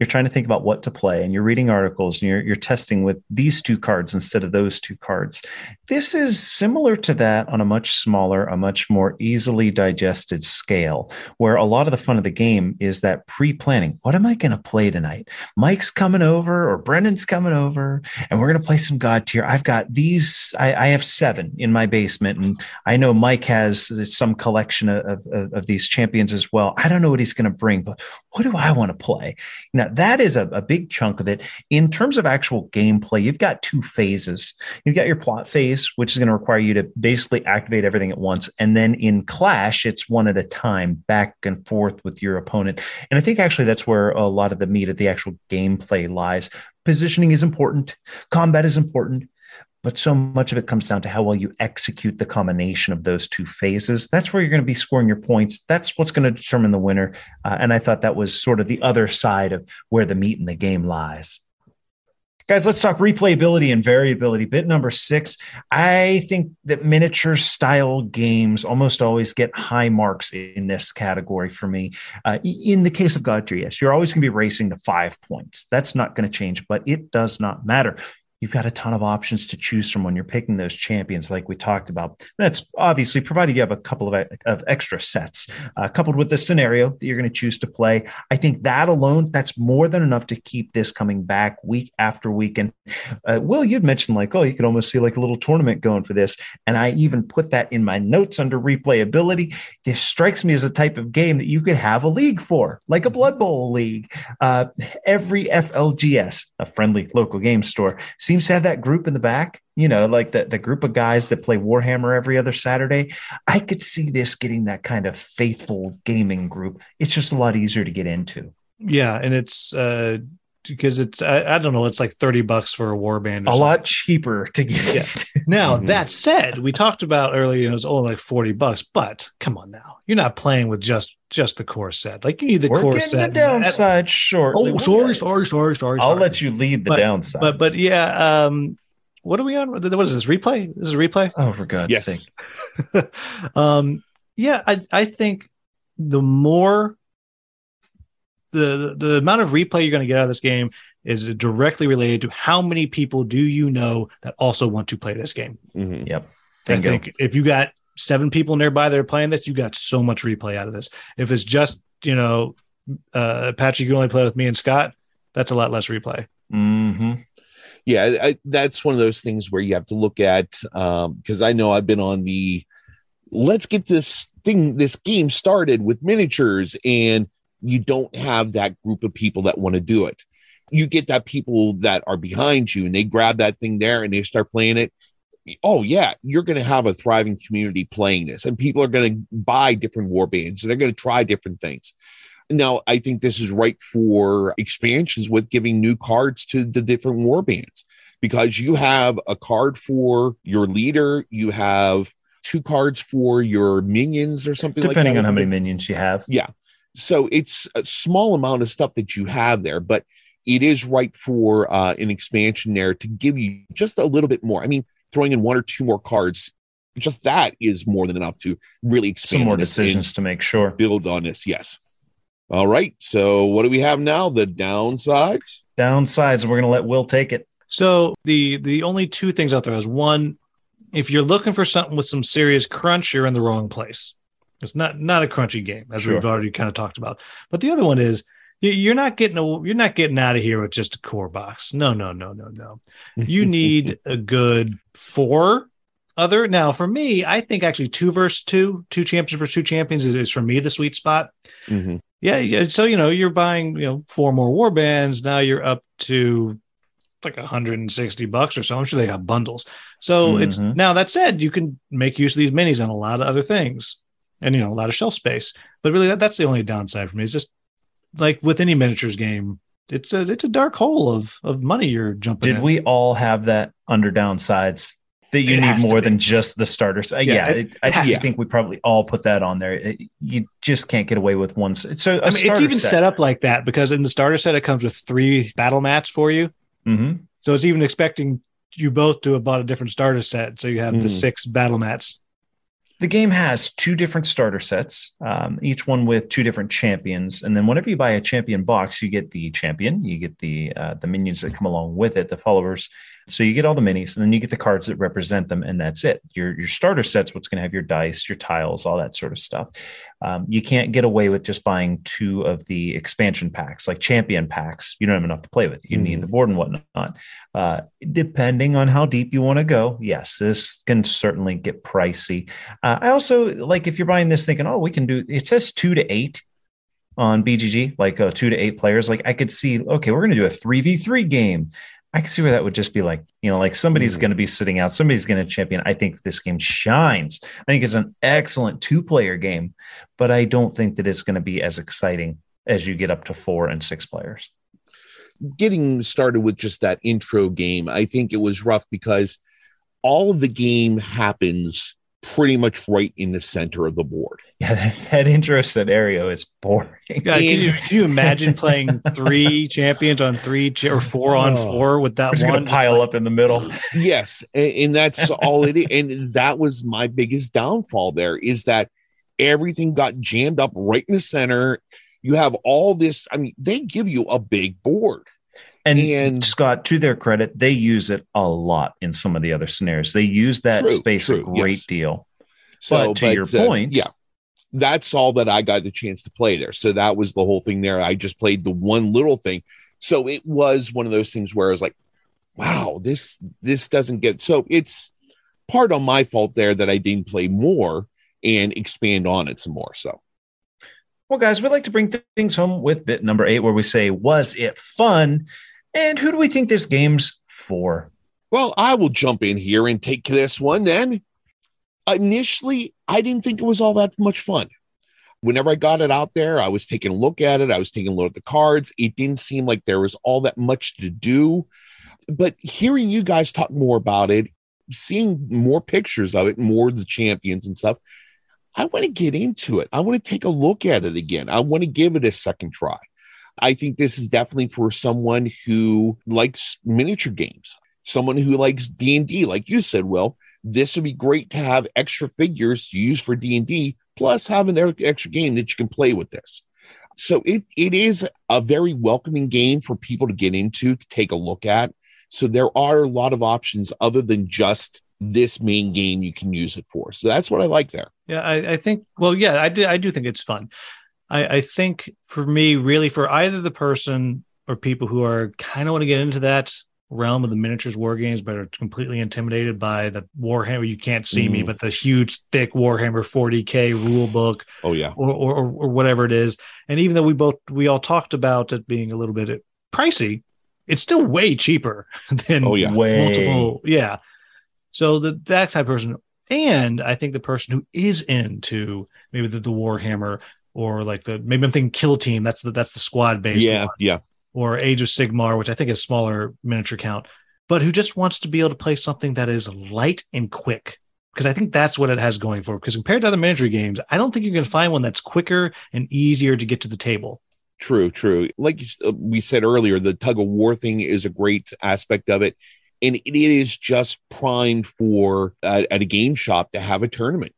you're trying to think about what to play and you're reading articles and you're, you're testing with these two cards instead of those two cards. This is similar to that on a much smaller, a much more easily digested scale, where a lot of the fun of the game is that pre planning. What am I going to play tonight? Mike's coming over or Brendan's coming over and we're going to play some Godtear. I've got these, I, I, have seven in my basement and I know Mike has some collection of, of, of these champions as well. I don't know what he's going to bring, but what do I want to play? Now, that is a, a big chunk of it. In terms of actual gameplay, you've got two phases. You've got your plot phase, which is going to require you to basically activate everything at once. And then in Clash, it's one at a time, back and forth with your opponent. And I think actually that's where a lot of the meat of the actual gameplay lies. Positioning is important, combat is important but so much of it comes down to how well you execute the combination of those two phases. That's where you're going to be scoring your points. That's what's going to determine the winner. Uh, and I thought that was sort of the other side of where the meat in the game lies. Guys, let's talk replayability and variability. Bit number six. I think that miniature style games almost always get high marks in this category for me. Uh, in the case of God yes, you're always going to be racing to five points. That's not going to change, but it does not matter you've got a ton of options to choose from when you're picking those champions, like we talked about. That's obviously provided you have a couple of, of extra sets, uh, coupled with the scenario that you're going to choose to play. I think that alone, that's more than enough to keep this coming back week after week. And uh, Will, you'd mentioned like, oh, you could almost see like a little tournament going for this. And I even put that in my notes under replayability. This strikes me as a type of game that you could have a league for, like a Blood Bowl league. Uh, every FLGS, a friendly local game store, seems seems to have that group in the back, you know, like the, the group of guys that play Warhammer every other Saturday. I could see this getting that kind of faithful gaming group. It's just a lot easier to get into. Yeah. And it's, uh, because it's I, I, don't know it's like 30 bucks for a warband a something. lot cheaper to get yeah. now mm-hmm. that said we talked about earlier it was only like 40 bucks but come on now you're not playing with just just the core set. Like you need the We're core set the downside shortly. Oh sorry sorry sorry sorry i'll let you lead the but, downside but but yeah um what are we on? What is this replay? This is replay? Oh for god's yes. sake. Um yeah i i think the more the the amount of replay you're going to get out of this game is directly related to how many people do you know that also want to play this game. Mm-hmm. Yep. I think if you got seven people nearby that are playing this, you got so much replay out of this. If it's just you know, uh, Patrick, you only play with me and Scott, that's a lot less replay. Mm-hmm. Yeah, I, that's one of those things where you have to look at um because um, I know I've been on the let's get this thing, this game started with miniatures and you don't have that group of people that want to do it. You get that people that are behind you and they grab that thing there and they start playing it. Oh, yeah, you're going to have a thriving community playing this, and people are going to buy different war bands and they're going to try different things. Now, I think this is right for expansions with giving new cards to the different war bands because you have a card for your leader, you have two cards for your minions or something depending like on how many minions you have yeah so it's a small amount of stuff that you have there, but it is right for uh, an expansion there to give you just a little bit more. I mean, throwing in one or two more cards, just that is more than enough to really expand. Some more decisions to make sure. Build on this, yes. All right. So what do we have now? The downsides. Downsides. We're going to let Will take it. So the the only two things out there is one, if you're looking for something with some serious crunch, you're in the wrong place. It's not not a crunchy game, as sure. we've already kind of talked about. But the other one is you're not getting a, you're not getting out of here with just a core box. No, no, no, no, no. You need a good four other. Now, for me, I think actually two versus two, two champions versus two champions is, is for me the sweet spot. Mm-hmm. Yeah, so you know you're buying you know four more war bands. Now you're up to like 160 bucks or so. I'm sure they have bundles. So mm-hmm. it's now that said, you can make use of these minis on a lot of other things and you know a lot of shelf space. But really, that, that's the only downside for me. is just like with any miniatures game, it's a it's a dark hole of of money you're jumping. Did in. we all have that under downsides? that you It need more than just the starters. Uh, Yeah, yeah, it- it, I has actually to. think we probably all put that on there. It- you just can't get away with one. s- So a I mean, it's starter even set. set up like that because in the starter set, it comes with three battle mats for you. Mhm. So it's even expecting you both to have bought a different starter set. So you have the Mhm. six battle mats. The game has two different starter sets, um, each one with two different champions. And then whenever you buy a champion box, you get the champion, you get the uh, the minions that come along with it, the followers. So you get all the minis, and then you get the cards that represent them, and that's it. Your your starter set's what's going to have your dice, your tiles, all that sort of stuff. Um, you can't get away with just buying two of the expansion packs, like champion packs. You don't have enough to play with. You need Mhm. the board and whatnot. Uh, depending on how deep you want to go, yes, this can certainly get pricey. Uh, I also like if you're buying this thinking, oh, we can do it says two to eight on BGG, like uh, two to eight players. Like I could see, okay, we're going to do a 3v3 game. I can see where that would just be like, you know, like somebody's Mhm. going to be sitting out, somebody's going to champion. I think this game shines. I think it's an excellent two player game, but I don't think that it's going to be as exciting as you get up to four and six players. getting started with just that intro game, I think it was rough because all of the game happens pretty much right in the center of the board. Yeah, that, that intro scenario is boring. Yeah, can, you, can you imagine playing three champions on three cha- or four on Oh. four with that We're one? going to pile up in the middle. Yes, and, and that's all it is. And that was my biggest downfall there is that everything got jammed up right in the center. You have all this, I mean, they give you a big board. And, And- Scott, to their credit, they use it a lot in some of the other scenarios. They use that True, space a great yes. deal. So But to your uh, point- yeah, that's all that I got the chance to play there. So that was the whole thing there. I just played the one little thing. So it was one of those things where I was like, wow, this this doesn't get so it's part on my fault there that I didn't play more and expand on it some more. So Well, guys, we'd like to bring th- things home with bit number eight, where we say, Was it fun? And who do we think this game's for? well, I will jump in here and take this one then. Initially, I didn't think it was all that much fun. Whenever I got it out there, I was taking a look at it. I was taking a look at the cards. It didn't seem like there was all that much to do. But hearing you guys talk more about it, seeing more pictures of it, more of the champions and stuff, I want to get into it. I want to take a look at it again. I want to give it a second try. I think this is definitely for someone who likes miniature games, someone who likes D&D like you said, Will. This would be great to have extra figures to use for D&D plus have an extra game that you can play with this. So it it is a very welcoming game for people to get into to take a look at. So there are a lot of options other than just this main game you can use it for. So that's what I like there. Yeah, I, I think. Well, yeah, I do. I do think it's fun. I, I think for me, really, for either the person or people who are kind of want to get into that realm of the miniatures war games, but are completely intimidated by the Warhammer. You can't see me, Mm. but the huge, thick Warhammer 40k rule book, Oh yeah. or, or or or whatever it is. And even though we both we all talked about it being a little bit pricey, it's still way cheaper than Oh yeah. Way. multiple yeah so the that type of person and i think the person who is into maybe the, the warhammer or like the maybe i'm thinking kill team that's the that's the squad based Yeah, one, yeah. or age of sigmar which i think is smaller miniature count but who just wants to be able to play something that is light and quick because i think that's what it has going for because compared to other miniature games i don't think you're going to find one that's quicker and easier to get to the table True, true. Like you uh, we said earlier, the tug of war thing is a great aspect of it. And it is just primed for uh, at a game shop to have a tournament.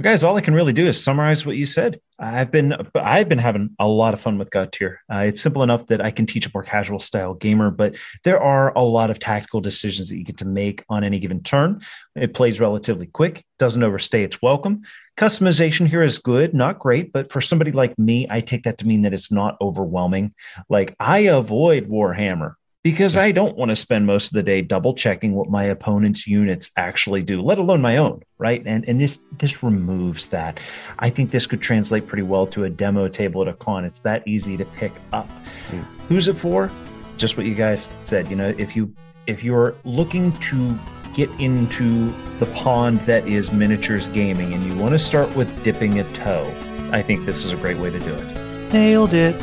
Guys, all I can really do is summarize what you said. I've been I've been having a lot of fun with Godtear. Uh, it's simple enough that I can teach a more casual style gamer, but there are a lot of tactical decisions that you get to make on any given turn. It plays relatively quick, doesn't overstay its welcome. Customization here is good, not great, but for somebody like me, I take that to mean that it's not overwhelming. Like I avoid Warhammer because I don't want to spend most of the day double checking what my opponent's units actually do, let alone my own, right? And and this this removes that. I think this could translate pretty well to a demo table at a con. It's that easy to pick up. Mm. Who's it for? Just what you guys said. You know, if you if you're looking to get into the pond that is miniatures gaming and you want to start with dipping a toe, I think this is a great way to do it. nailed it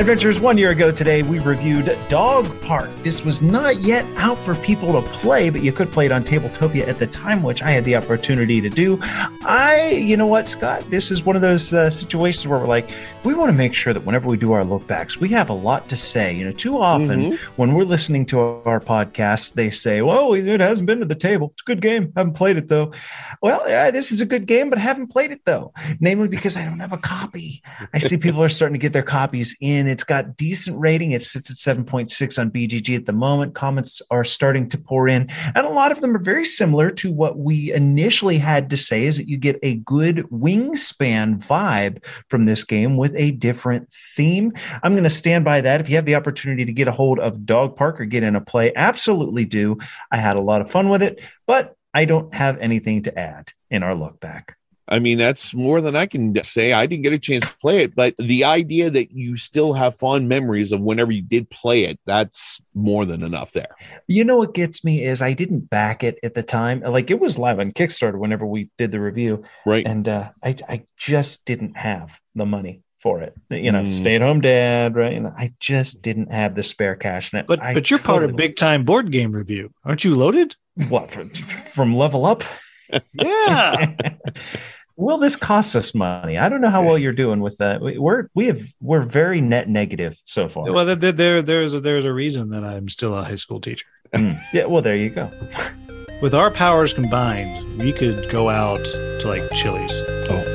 Adventures one year ago today, we reviewed Dog Park. This was not yet out for people to play, but you could play it on Tabletopia at the time, which I had the opportunity to do. I, you know what, Scott, this is one of those uh, situations where we're like, we want to make sure that whenever we do our look backs, we have a lot to say. You know, too often Mhm. when we're listening to our podcasts, they say, well, it hasn't been to the table. It's a good game. Haven't played it though. Well, yeah, this is a good game, but haven't played it though. Namely because I don't have a copy. I see people are starting to get their copies in. It's got decent rating. It sits at 7.6 on BGG at the moment. Comments are starting to pour in. And a lot of them are very similar to what we initially had to say is that you get a good wingspan vibe from this game with a different theme. I'm going to stand by that. If you have the opportunity to get a hold of Dog Park or get in a play, absolutely do. I had a lot of fun with it, but I don't have anything to add in our look back. I mean, that's more than I can say. I didn't get a chance to play it, but the idea that you still have fond memories of whenever you did play it, that's more than enough there. You know what gets me is I didn't back it at the time. Like it was live on Kickstarter whenever we did the review, Right. and uh, I I just didn't have the money for it. You know, Mm. stay at home dad, right? And I just didn't have the spare cash. And But I but you're part of big time board game review, aren't you? Loaded? what from, from Level Up. Yeah. Will this cost us money? I don't know how well you're doing with that. We- We're we have we're very net negative so far. well, there, there there's a, there's a reason that I'm still a high school teacher. Mm. Yeah, well, there you go. With our powers combined, we could go out to like Chili's. Oh.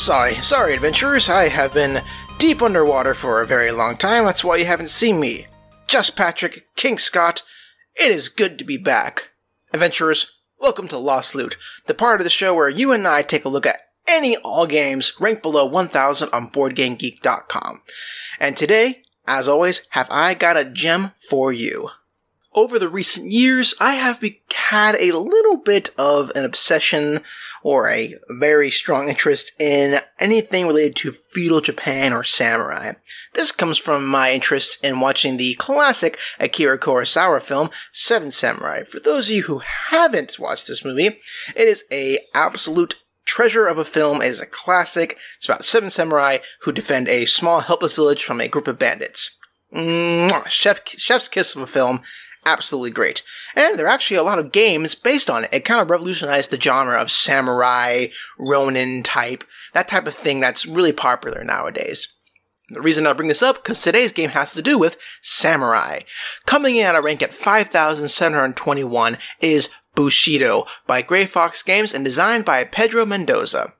Sorry, sorry, adventurers. I have been deep underwater for a very long time. That's why you haven't seen me. Just Patrick, King Scott. It is good to be back. Adventurers, welcome to Lost Loot, the part of the show where you and I take a look at any all games ranked below 1000 on BoardGameGeek.com. And today, as always, have I got a gem for you. Over the recent years, I have be- had a little bit of an obsession or a very strong interest in anything related to feudal Japan or samurai. This comes from my interest in watching the classic Akira Kurosawa film Seven Samurai. For those of you who haven't watched this movie, it is a absolute treasure of a film. It is a classic. It's about seven samurai who defend a small helpless village from a group of bandits. Mwah! Chef, chef's kiss of a film. Absolutely great. And there are actually a lot of games based on it. It kind of revolutionized the genre of samurai, Ronin type, that type of thing that's really popular nowadays. The reason I bring this up, because today's game has to do with Samurai. Coming in at a rank at 5,721 is Bushido by Grey Fox Games and designed by Pedro Mendoza.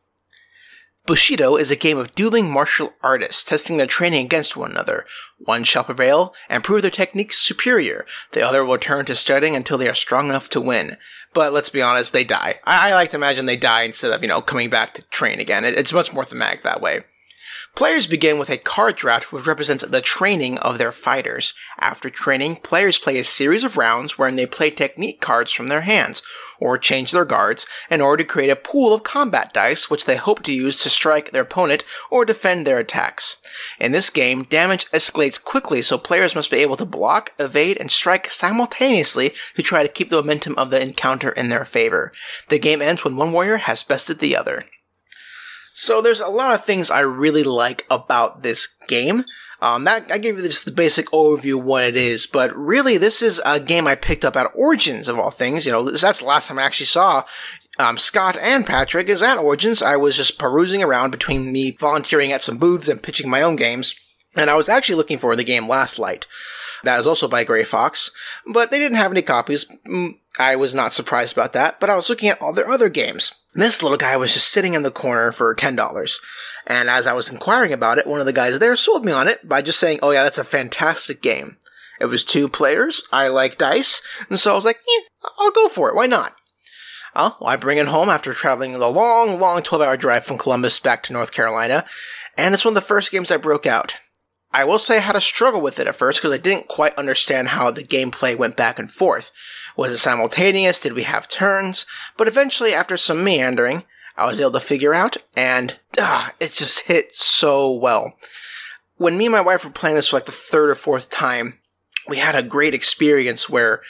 Bushido is a game of dueling martial artists testing their training against one another. One shall prevail and prove their techniques superior. The other will turn to studying until they are strong enough to win. But let's be honest, they die. I, I like to imagine they die instead of, you know, coming back to train again. It- it's much more thematic that way. Players begin with a card draft which represents the training of their fighters. After training, players play a series of rounds wherein they play technique cards from their hands, or change their guards, in order to create a pool of combat dice which they hope to use to strike their opponent or defend their attacks. In this game, damage escalates quickly, so players must be able to block, evade, and strike simultaneously to try to keep the momentum of the encounter in their favor. The game ends when one warrior has bested the other. So there's a lot of things I really like about this game. Um, that I gave you just the basic overview of what it is, but really this is a game I picked up at Origins of all things. You know, that's the last time I actually saw um, Scott and Patrick is at Origins. I was just perusing around between me volunteering at some booths and pitching my own games, and I was actually looking for the game Last Light. That is also by Grey Fox, but they didn't have any copies. Mm, I was not surprised about that, but I was looking at all their other games. This little guy was just sitting in the corner for $10. And as I was inquiring about it, one of the guys there sold me on it by just saying, oh yeah, that's a fantastic game. It was two players, I like dice, and so I was like, yeah, I'll go for it, why not? Oh, well, I bring it home after traveling the long, long 12 hour drive from Columbus back to North Carolina, and it's one of the first games I broke out. I will say I had a struggle with it at first because I didn't quite understand how the gameplay went back and forth. Was it simultaneous? Did we have turns? But eventually, after some meandering, I was able to figure out, and ah, it just hit so well. When me and my wife were playing this for like the third or fourth time, we had a great experience where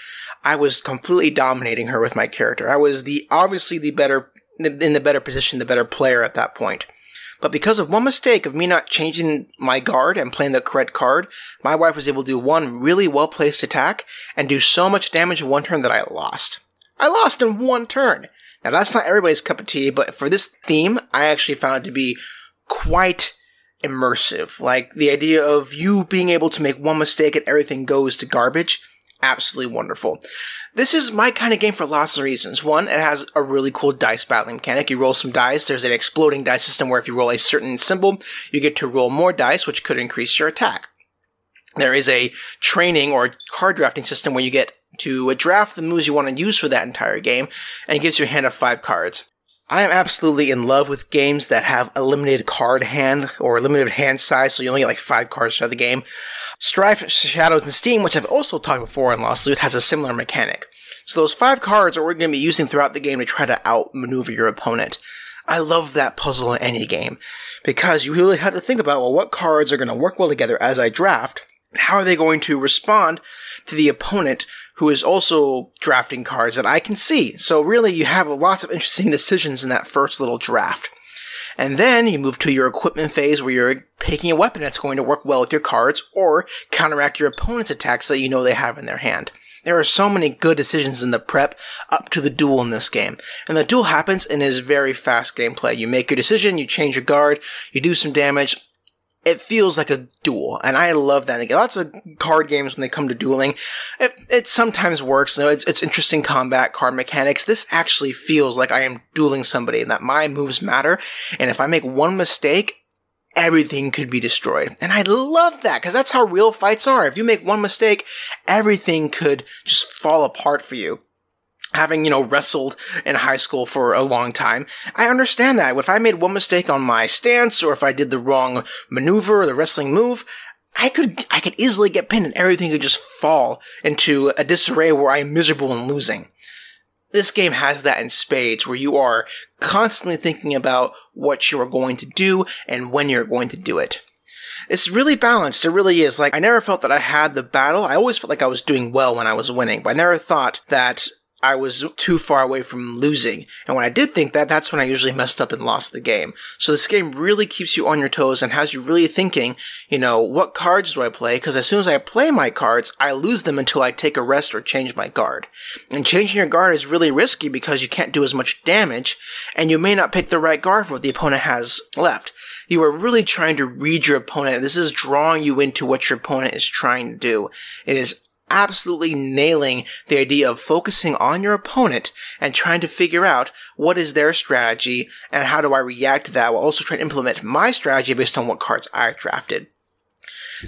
I was completely dominating her with my character. I was the obviously the better in the better position, the better player at that point. But because of one mistake of me not changing my guard and playing the correct card, my wife was able to do one really well placed attack and do so much damage in one turn that I lost. I lost in one turn. Now that's not everybody's cup of tea, but for this theme, I actually found it to be quite immersive. Like the idea of you being able to make one mistake and everything goes to garbage. Absolutely wonderful. This is my kind of game for lots of reasons. One, it has a really cool dice battling mechanic. You roll some dice. There's an exploding dice system where if you roll a certain symbol, you get to roll more dice, which could increase your attack. There is a training or card drafting system where you get to uh, draft the moves you want to use for that entire game, and it gives you a hand of five cards. I am absolutely in love with games that have a limited card hand or limited hand size, so you only get like five cards for the game. Strife, Shadows, and Steam, which I've also talked before in Lost Loot, has a similar mechanic. So those five cards are what we're going to be using throughout the game to try to outmaneuver your opponent. I love that puzzle in any game because you really have to think about well, what cards are going to work well together as I draft. How are they going to respond to the opponent who is also drafting cards that I can see. So really, you have lots of interesting decisions in that first little draft. And then you move to your equipment phase where you're picking a weapon that's going to work well with your cards or counteract your opponent's attacks that you know they have in their hand. There are so many good decisions in the prep up to the duel in this game. And the duel happens and is very fast gameplay. You make your decision, you change your guard, you do some damage, it feels like a duel, and I love that. Again, lots of card games when they come to dueling, it, it sometimes works. You know, it's, it's interesting combat card mechanics. This actually feels like I am dueling somebody, and that my moves matter. And if I make one mistake, everything could be destroyed. And I love that because that's how real fights are. If you make one mistake, everything could just fall apart for you having, you know, wrestled in high school for a long time, I understand that. If I made one mistake on my stance or if I did the wrong maneuver or the wrestling move, I could, I could easily get pinned and everything could just fall into a disarray where I'm miserable and losing. This game has that in spades where you are constantly thinking about what you are going to do and when you're going to do it. It's really balanced. It really is. Like, I never felt that I had the battle. I always felt like I was doing well when I was winning, but I never thought that I was too far away from losing. And when I did think that, that's when I usually messed up and lost the game. So this game really keeps you on your toes and has you really thinking, you know, what cards do I play? Because as soon as I play my cards, I lose them until I take a rest or change my guard. And changing your guard is really risky because you can't do as much damage and you may not pick the right guard for what the opponent has left. You are really trying to read your opponent. This is drawing you into what your opponent is trying to do. It is absolutely nailing the idea of focusing on your opponent and trying to figure out what is their strategy and how do I react to that while also trying to implement my strategy based on what cards I drafted.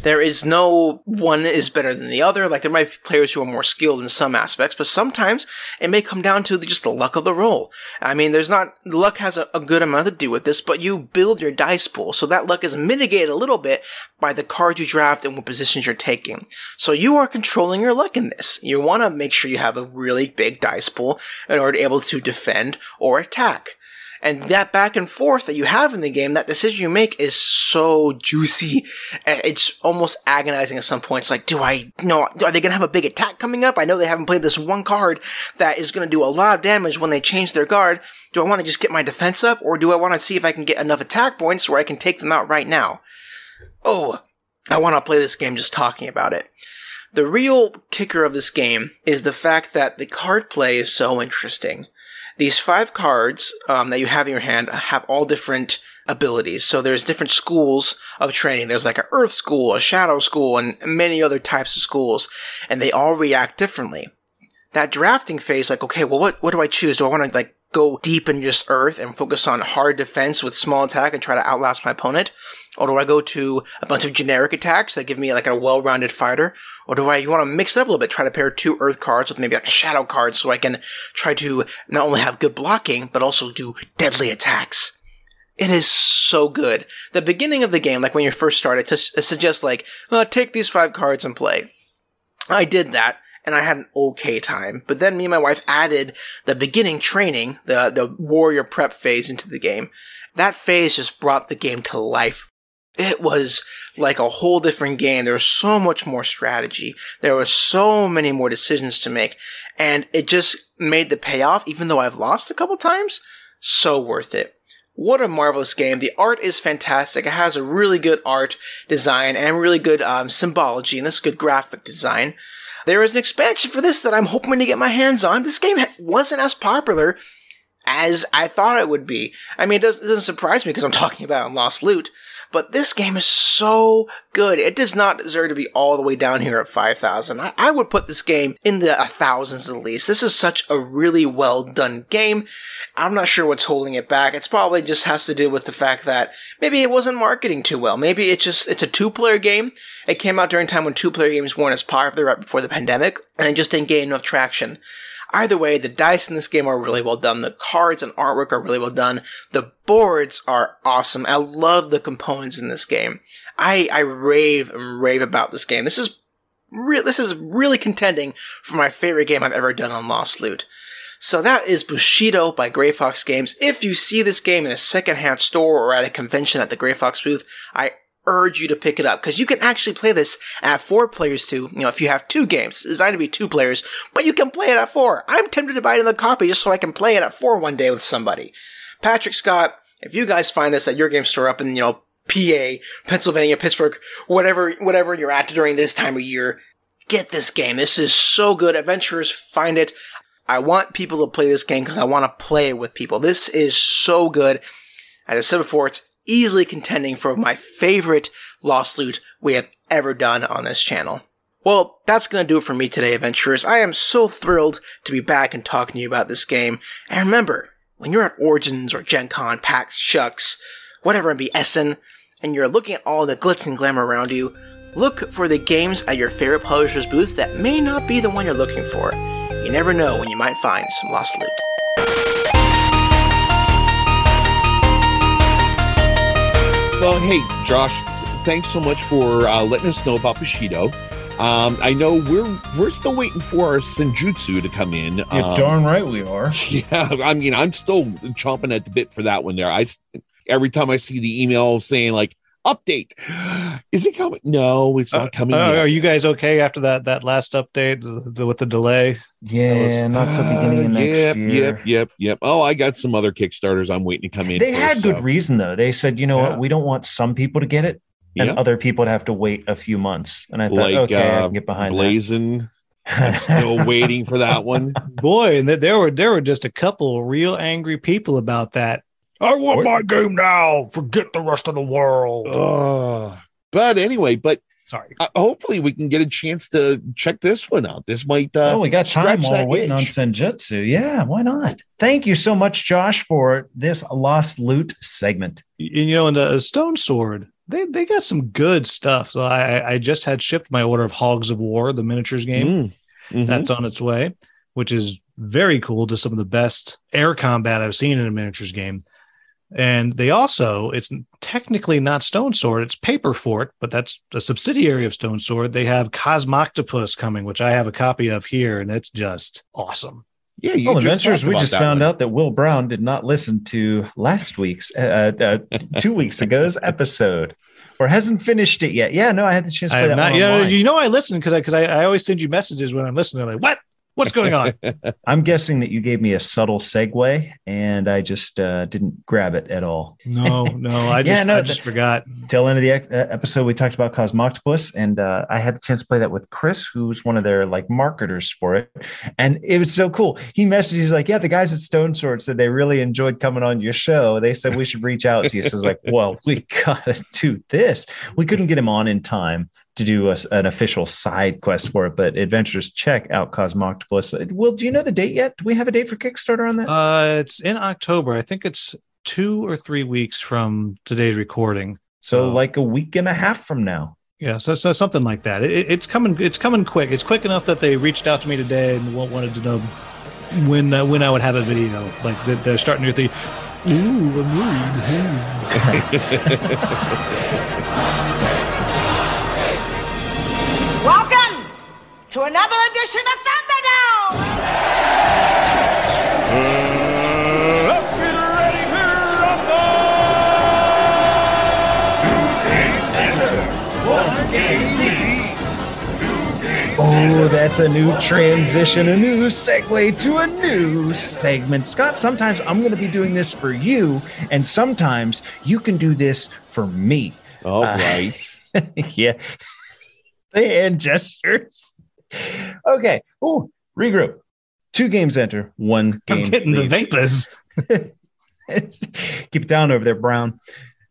There is no one is better than the other. Like there might be players who are more skilled in some aspects, but sometimes it may come down to just the luck of the roll. I mean, there's not luck has a, a good amount to do with this, but you build your dice pool, so that luck is mitigated a little bit by the cards you draft and what positions you're taking. So you are controlling your luck in this. You want to make sure you have a really big dice pool in order to be able to defend or attack. And that back and forth that you have in the game, that decision you make is so juicy. It's almost agonizing at some points. Like, do I, know, are they going to have a big attack coming up? I know they haven't played this one card that is going to do a lot of damage when they change their guard. Do I want to just get my defense up or do I want to see if I can get enough attack points where I can take them out right now? Oh, I want to play this game just talking about it. The real kicker of this game is the fact that the card play is so interesting. These five cards um, that you have in your hand have all different abilities. So there's different schools of training. There's like an earth school, a shadow school, and many other types of schools, and they all react differently. That drafting phase, like, okay, well, what, what do I choose? Do I want to like go deep in just earth and focus on hard defense with small attack and try to outlast my opponent? Or do I go to a bunch of generic attacks that give me like a well-rounded fighter? Or do I you want to mix it up a little bit, try to pair two earth cards with maybe like a shadow card so I can try to not only have good blocking, but also do deadly attacks? It is so good. The beginning of the game, like when you first start, it, it suggests like, take these five cards and play. I did that, and I had an okay time. But then me and my wife added the beginning training, the the warrior prep phase into the game. That phase just brought the game to life it was like a whole different game. There was so much more strategy. There were so many more decisions to make. And it just made the payoff, even though I've lost a couple times, so worth it. What a marvelous game. The art is fantastic. It has a really good art design and really good um, symbology and this good graphic design. There is an expansion for this that I'm hoping to get my hands on. This game wasn't as popular as I thought it would be. I mean, it, does, not surprise me because I'm talking about Lost Loot, but this game is so good. It does not deserve to be all the way down here at 5,000. I, I, would put this game in the thousands at least. This is such a really well done game. I'm not sure what's holding it back. It's probably just has to do with the fact that maybe it wasn't marketing too well. Maybe it's just, it's a two player game. It came out during a time when two player games weren't as popular right before the pandemic, and it just didn't gain enough traction. Either way, the dice in this game are really well done. The cards and artwork are really well done. The boards are awesome. I love the components in this game. I, I rave and rave about this game. This is re- this is really contending for my favorite game I've ever done on Lost Loot. So that is Bushido by Grey Fox Games. If you see this game in a secondhand store or at a convention at the Grey Fox booth, I urge you to pick it up because you can actually play this at four players too. You know, if you have two games, it's designed to be two players, but you can play it at four. I'm tempted to buy another copy just so I can play it at four one day with somebody. Patrick Scott, if you guys find this at your game store up in, you know, PA, Pennsylvania, Pittsburgh, whatever, whatever you're at during this time of year, get this game. This is so good. Adventurers find it. I want people to play this game because I want to play it with people. This is so good. As I said before, it's easily contending for my favorite Lost Loot we have ever done on this channel. Well, that's gonna do it for me today, adventurers. I am so thrilled to be back and talking to you about this game. And remember, when you're at Origins or Gen Con, PAX, SHUX, whatever it be, Essen, and you're looking at all the glitz and glamour around you, look for the games at your favorite publisher's booth that may not be the one you're looking for. You never know when you might find some lost loot. Well, hey, Josh, thanks so much for uh, letting us know about Bushido. Um, I know we're we're still waiting for our Senjutsu to come in. You're Um, darn right we are. Yeah, I mean, I'm still chomping at the bit for that one. There, I every time I see the email saying like update, is it coming? No, it's not coming. Uh, yet. are you guys okay after that that last update the, the- with the delay? Yeah, not till beginning of Uh, next yep, year. Yep, yep, yep. Oh, I got some other Kickstarters I'm waiting to come in. They for, had good reason though. They said, you know Yeah. what, we don't want some people to get it and Yeah. other people to have to wait a few months. And I thought, like okay, I uh, can get behind Blazing. that. I'm still waiting for that one. Boy, and there were there were just a couple real angry people about that. I want my game now. Forget the rest of the world. Ugh. but anyway, but Sorry. uh, hopefully we can get a chance to check this one out. This might. Uh, oh, we got time while we're waiting on. Senjutsu. Yeah, why not? Thank you so much, Josh, for this lost loot segment. Y- You know, in the Stone Sword, they they got some good stuff. So I I just had shipped my order of Hogs of War, the miniatures game. Mm, mhm. that's on its way, which is very cool to some of the best air combat I've seen in a miniatures game. And they also, it's technically not Stone Sword, it's Paper Fort, but that's a subsidiary of Stone Sword. They have Cosmoctopus coming, which I have a copy of here, and it's just awesome. yeah, you Well, just we about just found one. out that Will Brown did not listen to last week's, uh, uh, two weeks ago's episode, or hasn't finished it yet. Yeah, no, I had the chance to I play have that not, one you know, you know, I listen because I, because I, I always send you messages when I'm listening. They're like, what? What's going on? I'm guessing that you gave me a subtle segue, and I just uh, didn't grab it at all. no, no, I Yeah, just, no, I the- just forgot. Till end of the uh, episode, we talked about Cosmoctopus, and uh, I had the chance to play that with Chris, who's one of their like marketers for it, and it was so cool. He messaged, he's like, "Yeah, the guys at Stone Sword said they really enjoyed coming on your show. They said we should reach out to you." So I was like, "Well, we gotta do this." We couldn't get him on in time to do a, an official side quest for it, but adventurers check out Cosmoctopus. Will, do you know the date yet? Do we have a date for Kickstarter on that? Uh, it's in October. I think it's two or three weeks from today's recording. so, uh, like a week and a half from now. Yeah, so, so something like that. It, it's coming. It's coming quick. It's quick enough that they reached out to me today and wanted to know when uh, when I would have a video. Like they're starting to the. Ooh, I'm worried. to another edition of Thunderdome! Let's get ready to rumble! Oh, that's a new transition, a new segue to a new segment. Scott, sometimes I'm going to be doing this for you, and sometimes you can do this for me. All right. Uh, yeah. The hand gestures. Okay. Oh, regroup. Two games enter, one game. I'm getting the vapors. Keep it down over there, Brown.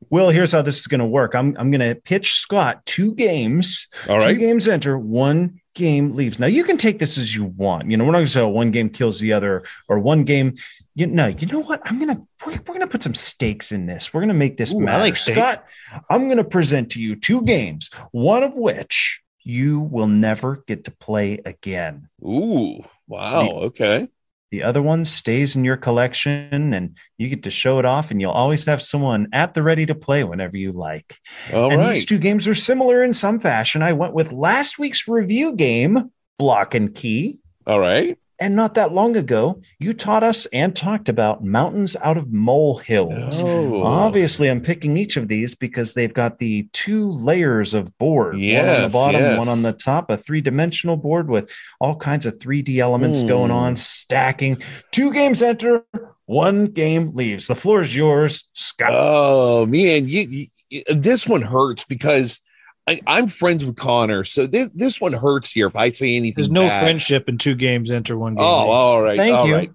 Will, here's how this is going to work. I'm, I'm going to pitch Scott two games. All right. Two games enter, one game leaves. Now you can take this as you want. You know, we're not going to say oh, one game kills the other or one game. You know, you know what? I'm gonna we're, we're gonna put some stakes in this. We're gonna make this Ooh, I like stakes. Scott, I'm gonna present to you two games, one of which you will never get to play again. Ooh. Wow. Okay. The other one stays in your collection and you get to show it off, and you'll always have someone at the ready to play whenever you like. All and right. these two games are similar in some fashion. I went with last week's review game, Block and Key. All right. And not that long ago, you taught us and talked about mountains out of molehills. Oh. Obviously, I'm picking each of these because they've got the two layers of board. yes, one on the bottom, yes. one on the top, a three dimensional board with all kinds of 3D elements Hmm. going on, stacking. Two games enter, one game leaves. The floor is yours, Scott. Oh man, you, you this one hurts because I, I'm friends with Connor, so this this one hurts here if I say anything. There's no bad. friendship in two games enter one game. Oh, all right. Thank all you. right.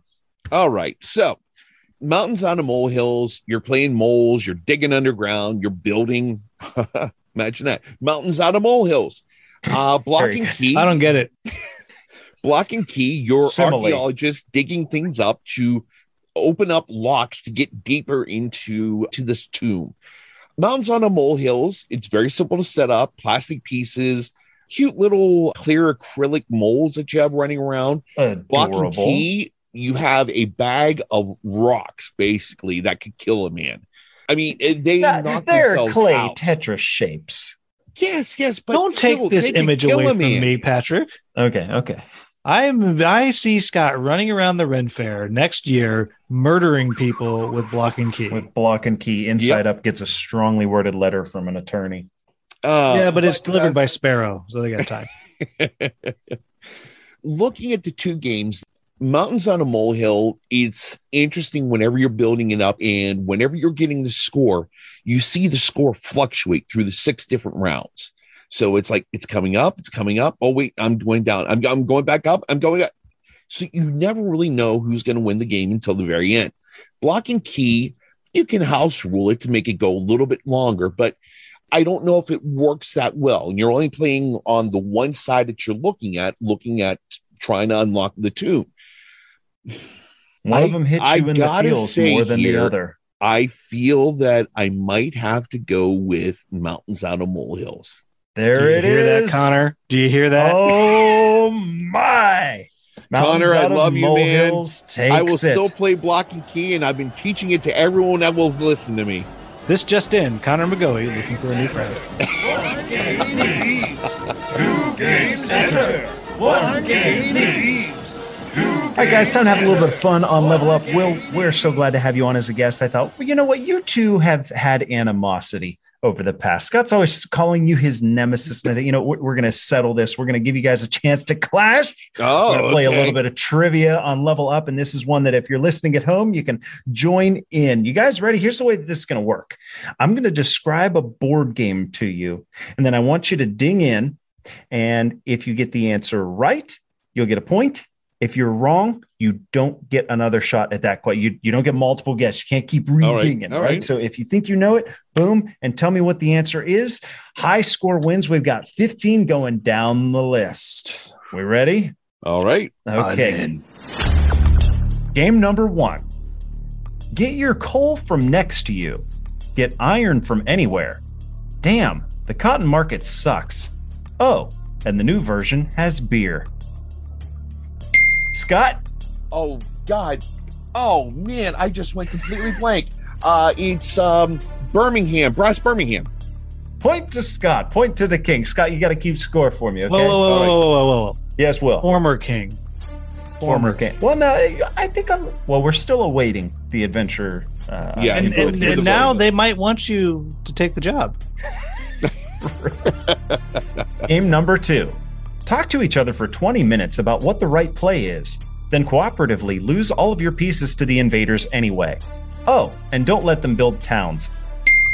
All right. So, mountains on the molehills. You're playing moles. You're digging underground. You're building. Imagine that. Mountains out of molehills. Uh, blocking key. I don't get it. blocking key. You're Simile. archaeologists digging things up to open up locks to get deeper into to this tomb. Mountains on the molehills. It's very simple to set up. Plastic pieces. Cute little clear acrylic moles that you have running around Adorable. key, you have a bag of rocks basically that could kill a man. I mean, eh, they That- knock they're themselves clay out. Tetris shapes. yes, yes, but don't still, take this image away from me, Patrick. Okay, okay. I'm I see Scott running around the Ren Fair next year, murdering people with block and key. With block and key, inside up gets a strongly worded letter from an attorney. Uh, yeah, but it's delivered uh, by Sparrow, so they got time. looking at the two games, Mountains on a Molehill, it's interesting whenever you're building it up and whenever you're getting the score, you see the score fluctuate through the six different rounds. So it's like it's coming up, it's coming up. Oh, wait, I'm going down. I'm, I'm going back up. I'm going up. So you never really know who's going to win the game until the very end. Block and key, you can house rule it to make it go a little bit longer, but I don't know if it works that well. And you're only playing on the one side that you're looking at, looking at trying to unlock the tomb. One I- of them hits I you in the feels more than the other. I feel that I might have to go with Mountains Out of Molehills. There Do you it hear is. that, Connor? Do you hear that? Oh my! Connor, I love you, man. I will it. still play block and key, and I've been teaching it to everyone that will listen to me. This just in: Connor McGoey looking for a new friend. Two games enter. One game leaves. All right, guys, time to have a little bit of fun on Level Up. Will, we're so glad to have you on as a guest. I thought, well, you know what? You two have had animosity over the past. Scott's always calling you his nemesis. And I think, you know, we're, we're going to settle this. We're going to give you guys a chance to clash. Oh, We're going to play a little bit of trivia on Level Up. And this is one that if you're listening at home, you can join in. You guys ready? Here's the way that this is going to work I'm going to describe a board game to you, and then I want you to ding in. And if you get the answer right, you'll get a point. If you're wrong, you don't get another shot at that. Quite, you you don't get multiple guesses. You can't keep All right, reading it. all Right? right. So if you think you know it, boom, and tell me what the answer is. High score wins. We've got 15 going down the list. We ready? All right. Okay. Game number one. Get your coal from next to you. Get iron from anywhere. Damn, the cotton market sucks. Oh, and the new version has beer. Scott, Oh God. Oh man, I just went completely blank. Uh, it's um Birmingham, Brass Birmingham. point to Scott. Point to the king. Scott, you got to keep score for me, okay? Whoa, whoa, whoa, whoa, whoa, whoa, whoa! Yes, Will. Former king. Former king. Well, no, I think I'm. Well, we're still awaiting the adventure. Uh, Yeah, And, for- and, the and now they might want you to take the job. Game number two. Talk to each other for 20 minutes about what the right play is, then cooperatively lose all of your pieces to the invaders anyway. Oh, and don't let them build towns.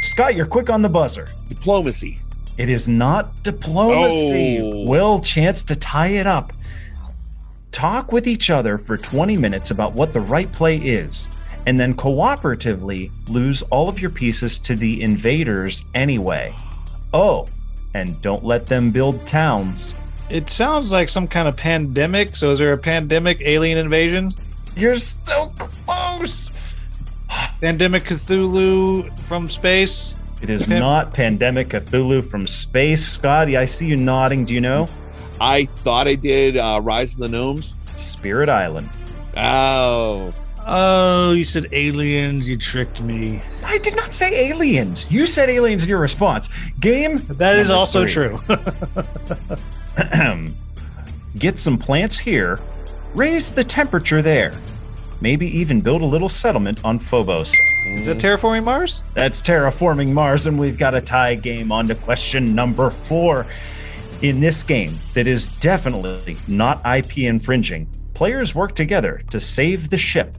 Scott, you're quick on the buzzer. Diplomacy. It is not diplomacy. Oh. Will, chance to tie it up. Talk with each other for 20 minutes about what the right play is, and then cooperatively lose all of your pieces to the invaders anyway. Oh, and don't let them build towns. It sounds like some kind of pandemic. So is there a pandemic alien invasion? You're so close. Pandemic Cthulhu from space? It is Pim- not Pandemic Cthulhu from space. Scotty, I see you nodding. Do you know? I thought I did uh, Rise of the Gnomes. Spirit Island. Oh, Oh, you said aliens. You tricked me. I did not say aliens. You said aliens in your response. Game That is also three. true. Get some plants here, raise the temperature there. Maybe even build a little settlement on Phobos. is that terraforming Mars? That's terraforming Mars, and we've got a tie game on to question number four. In this game, that is definitely not IP infringing, players work together to save the ship.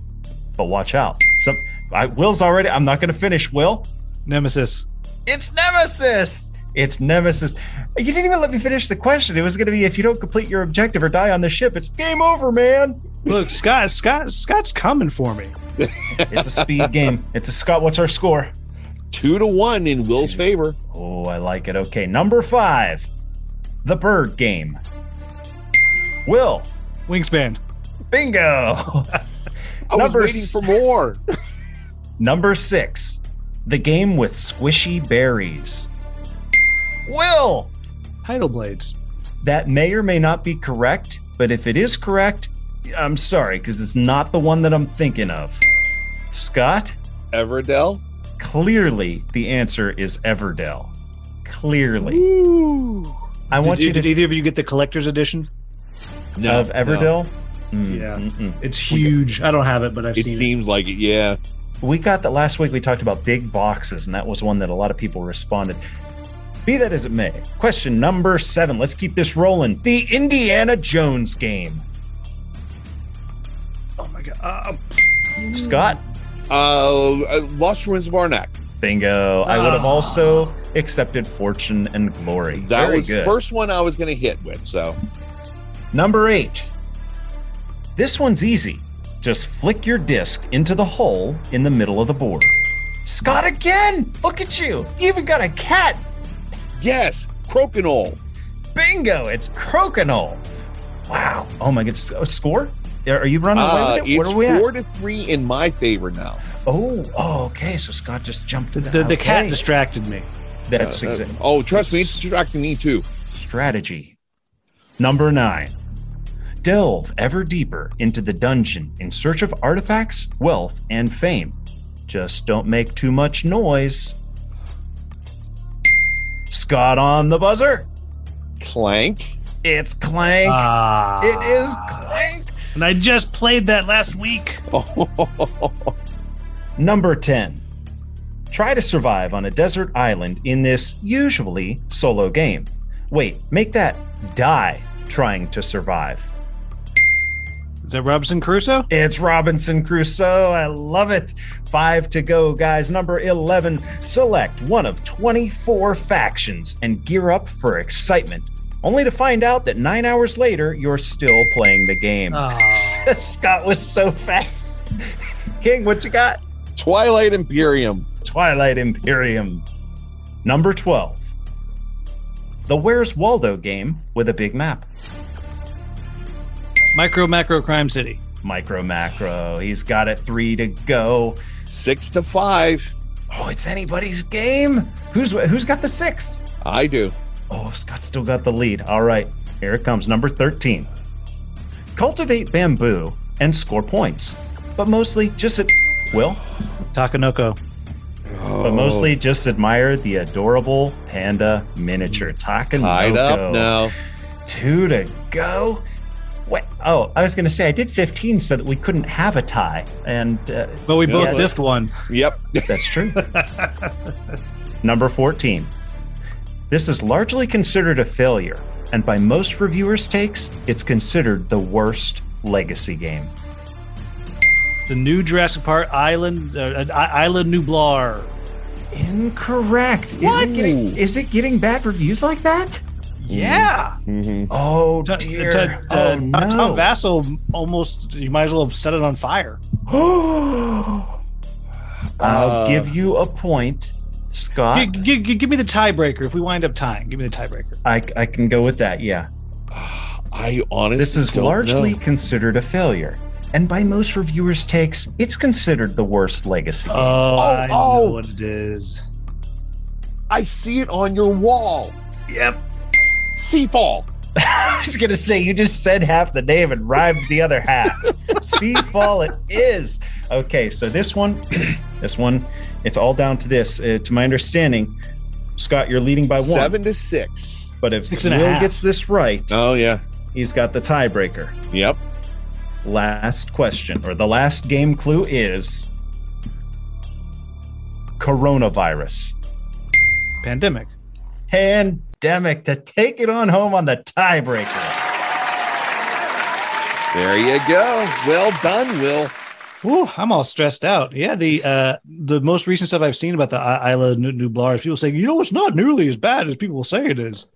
But watch out. Some I, Will's already. I'm not going to finish. Will. Nemesis. It's Nemesis. It's Nemesis. You didn't even let me finish the question. It was going to be if you don't complete your objective or die on the ship, it's game over, man. Look, Scott, Scott, Scott's coming for me. It's a speed game. It's a Scott. What's our score? two to one in Will's favor. Oh, I like it. Okay, number five, the bird game. Will, Wingspan. bingo. I was Number waiting s- for more. number six, the game with squishy berries. Will, Tidal Blades. that may or may not be correct, but if it is correct, I'm sorry because it's not the one that I'm thinking of. Scott, Everdell. clearly the answer is Everdell. Clearly. I want did, you to did either of you get the collector's edition? of Everdell. Mm, Yeah. mm-mm. It's huge. I don't have it, but I've It seen seems like it. Yeah. We got that last week. We talked about big boxes, and that was one that a lot of people responded. Be that as it may, question number seven. Let's keep this rolling. The Indiana Jones game. Oh my god. Uh, Scott, Uh, uh, Lost Ruins of Arnak. bingo. I would have Ah. also accepted Fortune and Glory. That Very was good. the first one I was going to hit with. So Number eight. This one's easy. Just flick your disc into the hole in the middle of the board. Scott again! Look at you! You even got a cat! Yes, Crokinole. Bingo! It's Crokinole. Wow. Oh my goodness. Score? Are you running away Uh, with it? What it's are we four at? to three in my favor now. Oh, oh, okay. So Scott just jumped. the, the, the cat distracted me. That's Uh, uh, exactly. oh, trust me, it's distracting me too. strategy. Number nine. Delve ever deeper into the dungeon in search of artifacts, wealth, and fame. Just don't make too much noise. Scott on the buzzer. Clank. It's Clank. Ah. it is Clank. And I just played that last week. Number 10. Try to survive on a desert island in this usually solo game. Wait, make that die trying to survive. Is that Robinson Crusoe? It's Robinson Crusoe. I love it. Five to go, guys. Number 11. Select one of 24 factions and gear up for excitement, only to find out that nine hours later, you're still playing the game. Ah. Scott was so fast. King, what you got? Twilight Imperium. Twilight Imperium. Number 12. The Where's Waldo game with a big map. Micro Macro Crime City. Micro Macro. He's got it three to go. Six to five. Oh, it's anybody's game. Who's who's got the six? I do. Oh, Scott still got the lead. All right, here it comes. Number 13. Cultivate bamboo and score points, but mostly just at Will, Takenoko. Oh, but mostly just admire the adorable panda miniature. Takenoko. tied up now. Two to go. Wait, oh, I was going to say I did 15 so that we couldn't have a tie, and uh, But we both Yes. biffed one. Yep. That's true. Number 14. This is largely considered a failure, and by most reviewers' takes, it's considered the worst legacy game. The new Jurassic Park Island, uh, uh, Island Nublar. Incorrect. Is What? it, getting, is it getting bad reviews like that? Yeah. Mhm. Oh dear. t- oh uh, no. Tom Vasel almost, you might as well have set it on fire. I'll Uh, give you a point, Scott. G- g- g- give me the tiebreaker. If we wind up tying, give me the tiebreaker. I, I can go with that. Yeah. I honestly This is don't largely know. considered a failure. And by most reviewers' takes, it's considered the worst legacy game. Oh, I oh. know what it is. I see it on your wall. Yep. Seafall. I was gonna say you just said half the name and rhymed the other half. Seafall it is. Okay, so this one, this one, it's all down to this. Uh, to my understanding, Scott, you're leading by one. Seven to six. But if Six and a Will half. gets this right, Oh yeah. he's got the tiebreaker. Yep. Last question, or the last game clue is coronavirus. Pandemic. Pandemic to take it on home on the tiebreaker. There you go. Well done, Will. Woo, I'm all stressed out. Yeah, the uh the most recent stuff I've seen about the I- Isla Nu- Nublar is people saying, you know, it's not nearly as bad as people say it is.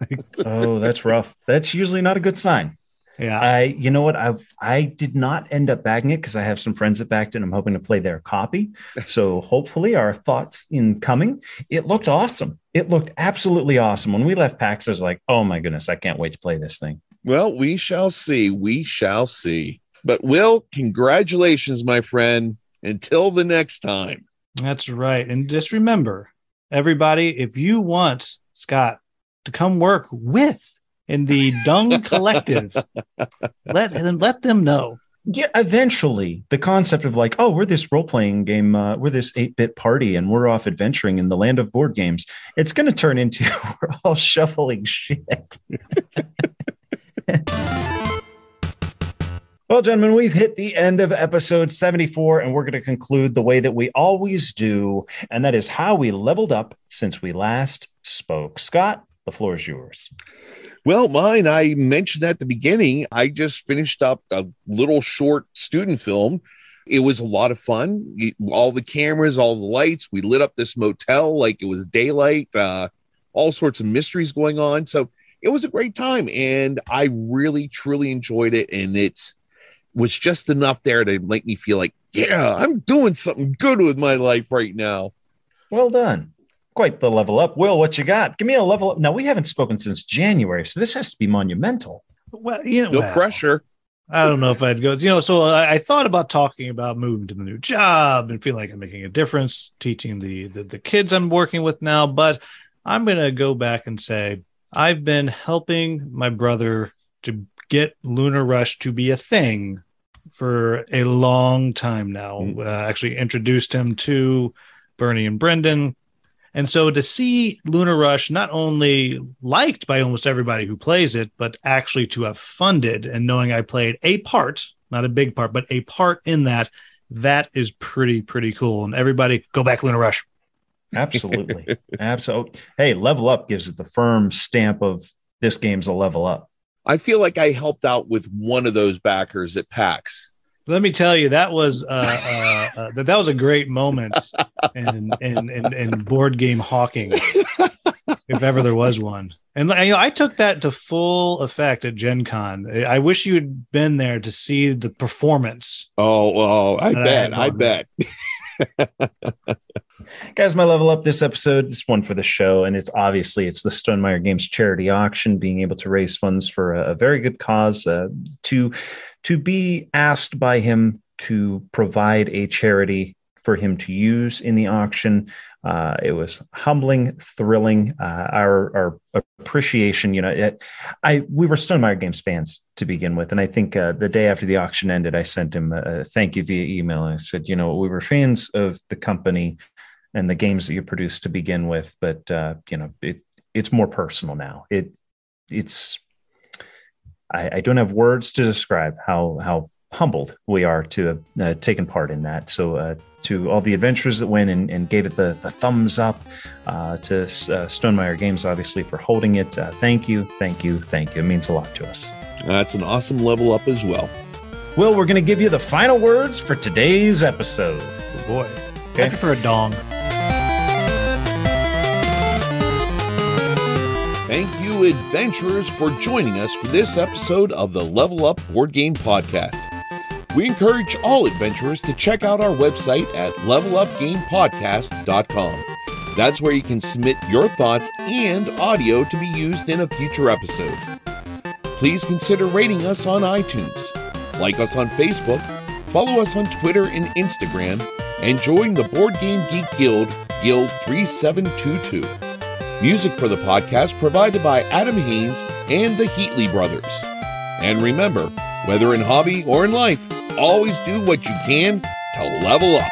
Oh, that's rough. That's usually not a good sign. Yeah. I, you know what? I I did not end up bagging it because I have some friends that backed it. and I'm hoping to play their copy. So hopefully, our thoughts in coming. It looked awesome. It looked absolutely awesome. When we left PAX, I was like, oh my goodness, I can't wait to play this thing. Well, we shall see. We shall see. But Will, congratulations, my friend. Until the next time. That's right. And just remember, everybody, if you want Scott to come work with in the Dung Collective, let them let them know. Yeah, eventually, the concept of like, oh, we're this role playing game, uh, we're this 8 bit party, and we're off adventuring in the land of board games. It's going to turn into we're all shuffling shit. well, gentlemen, we've hit the end of episode 74, and we're going to conclude the way that we always do, and that is how we leveled up since we last spoke. Scott, the floor is yours. Well, mine, I mentioned at the beginning, I just finished up a little short student film. It was a lot of fun. All the cameras, all the lights. We lit up this motel like it was daylight, uh, all sorts of mysteries going on. So it was a great time. And I really, truly enjoyed it. And it was just enough there to make me feel like, yeah, I'm doing something good with my life right now. Well done. Quite the level up. Will, what you got? Give me a level up. Now, we haven't spoken since January, so this has to be monumental. Well, you know, No well, pressure. I don't know if I'd go. You know, so I, I thought about talking about moving to the new job and feel like I'm making a difference, teaching the, the the kids I'm working with now. But I'm gonna go back and say I've been helping my brother to get Lunar Rush to be a thing for a long time now. Mm. Uh, actually, introduced him to Bernie and Brendan. And so to see Lunar Rush not only liked by almost everybody who plays it, but actually to have funded and knowing I played a part, not a big part, but a part in that, that is pretty, pretty cool. And everybody go back Lunar Rush. Absolutely. Absolutely. Hey, level up gives it the firm stamp of this game's a level up. I feel like I helped out with one of those backers at PAX. Let me tell you, that was uh, uh, uh, that, that was a great moment in, in, in, in board game hawking, if ever there was one. And you know, I took that to full effect at Gen Con. I wish you had been there to see the performance. Oh, oh, I That I bet. I bet. Guys, my level up this episode, this one for the show, and it's obviously it's the Stonemaier Games charity auction, being able to raise funds for a, a very good cause. Uh, to to be asked by him to provide a charity for him to use in the auction, uh, it was humbling, thrilling. Uh, our our appreciation, you know, it, I we were Stonemaier Games fans to begin with, and I think uh, the day after the auction ended, I sent him a, thank you via email. I said, you know, we were fans of the company and the games that you produced to begin with, but uh, you know, it it's more personal now. It it's I, I don't have words to describe how how humbled we are to have uh, taken part in that. So uh, to all the adventurers that went and, and gave it the, the thumbs up, uh, to uh, Stonemaier Games, obviously, for holding it. Uh, thank you, thank you, thank you. It means a lot to us. That's an awesome level up as well. Will, we're going to give you the final words for today's episode. Oh boy. Okay. I prefer a dong. Thank you, adventurers, for joining us for this episode of the Level Up Board Game Podcast. We encourage all adventurers to check out our website at levelupgamepodcast.com. That's where you can submit your thoughts and audio to be used in a future episode. Please consider rating us on iTunes, like us on Facebook, follow us on Twitter and Instagram, and join the Board Game Geek Guild, Guild 3722. Music for the podcast provided by Adam Haynes and the Heatley Brothers. And remember, whether in hobby or in life, always do what you can to level up.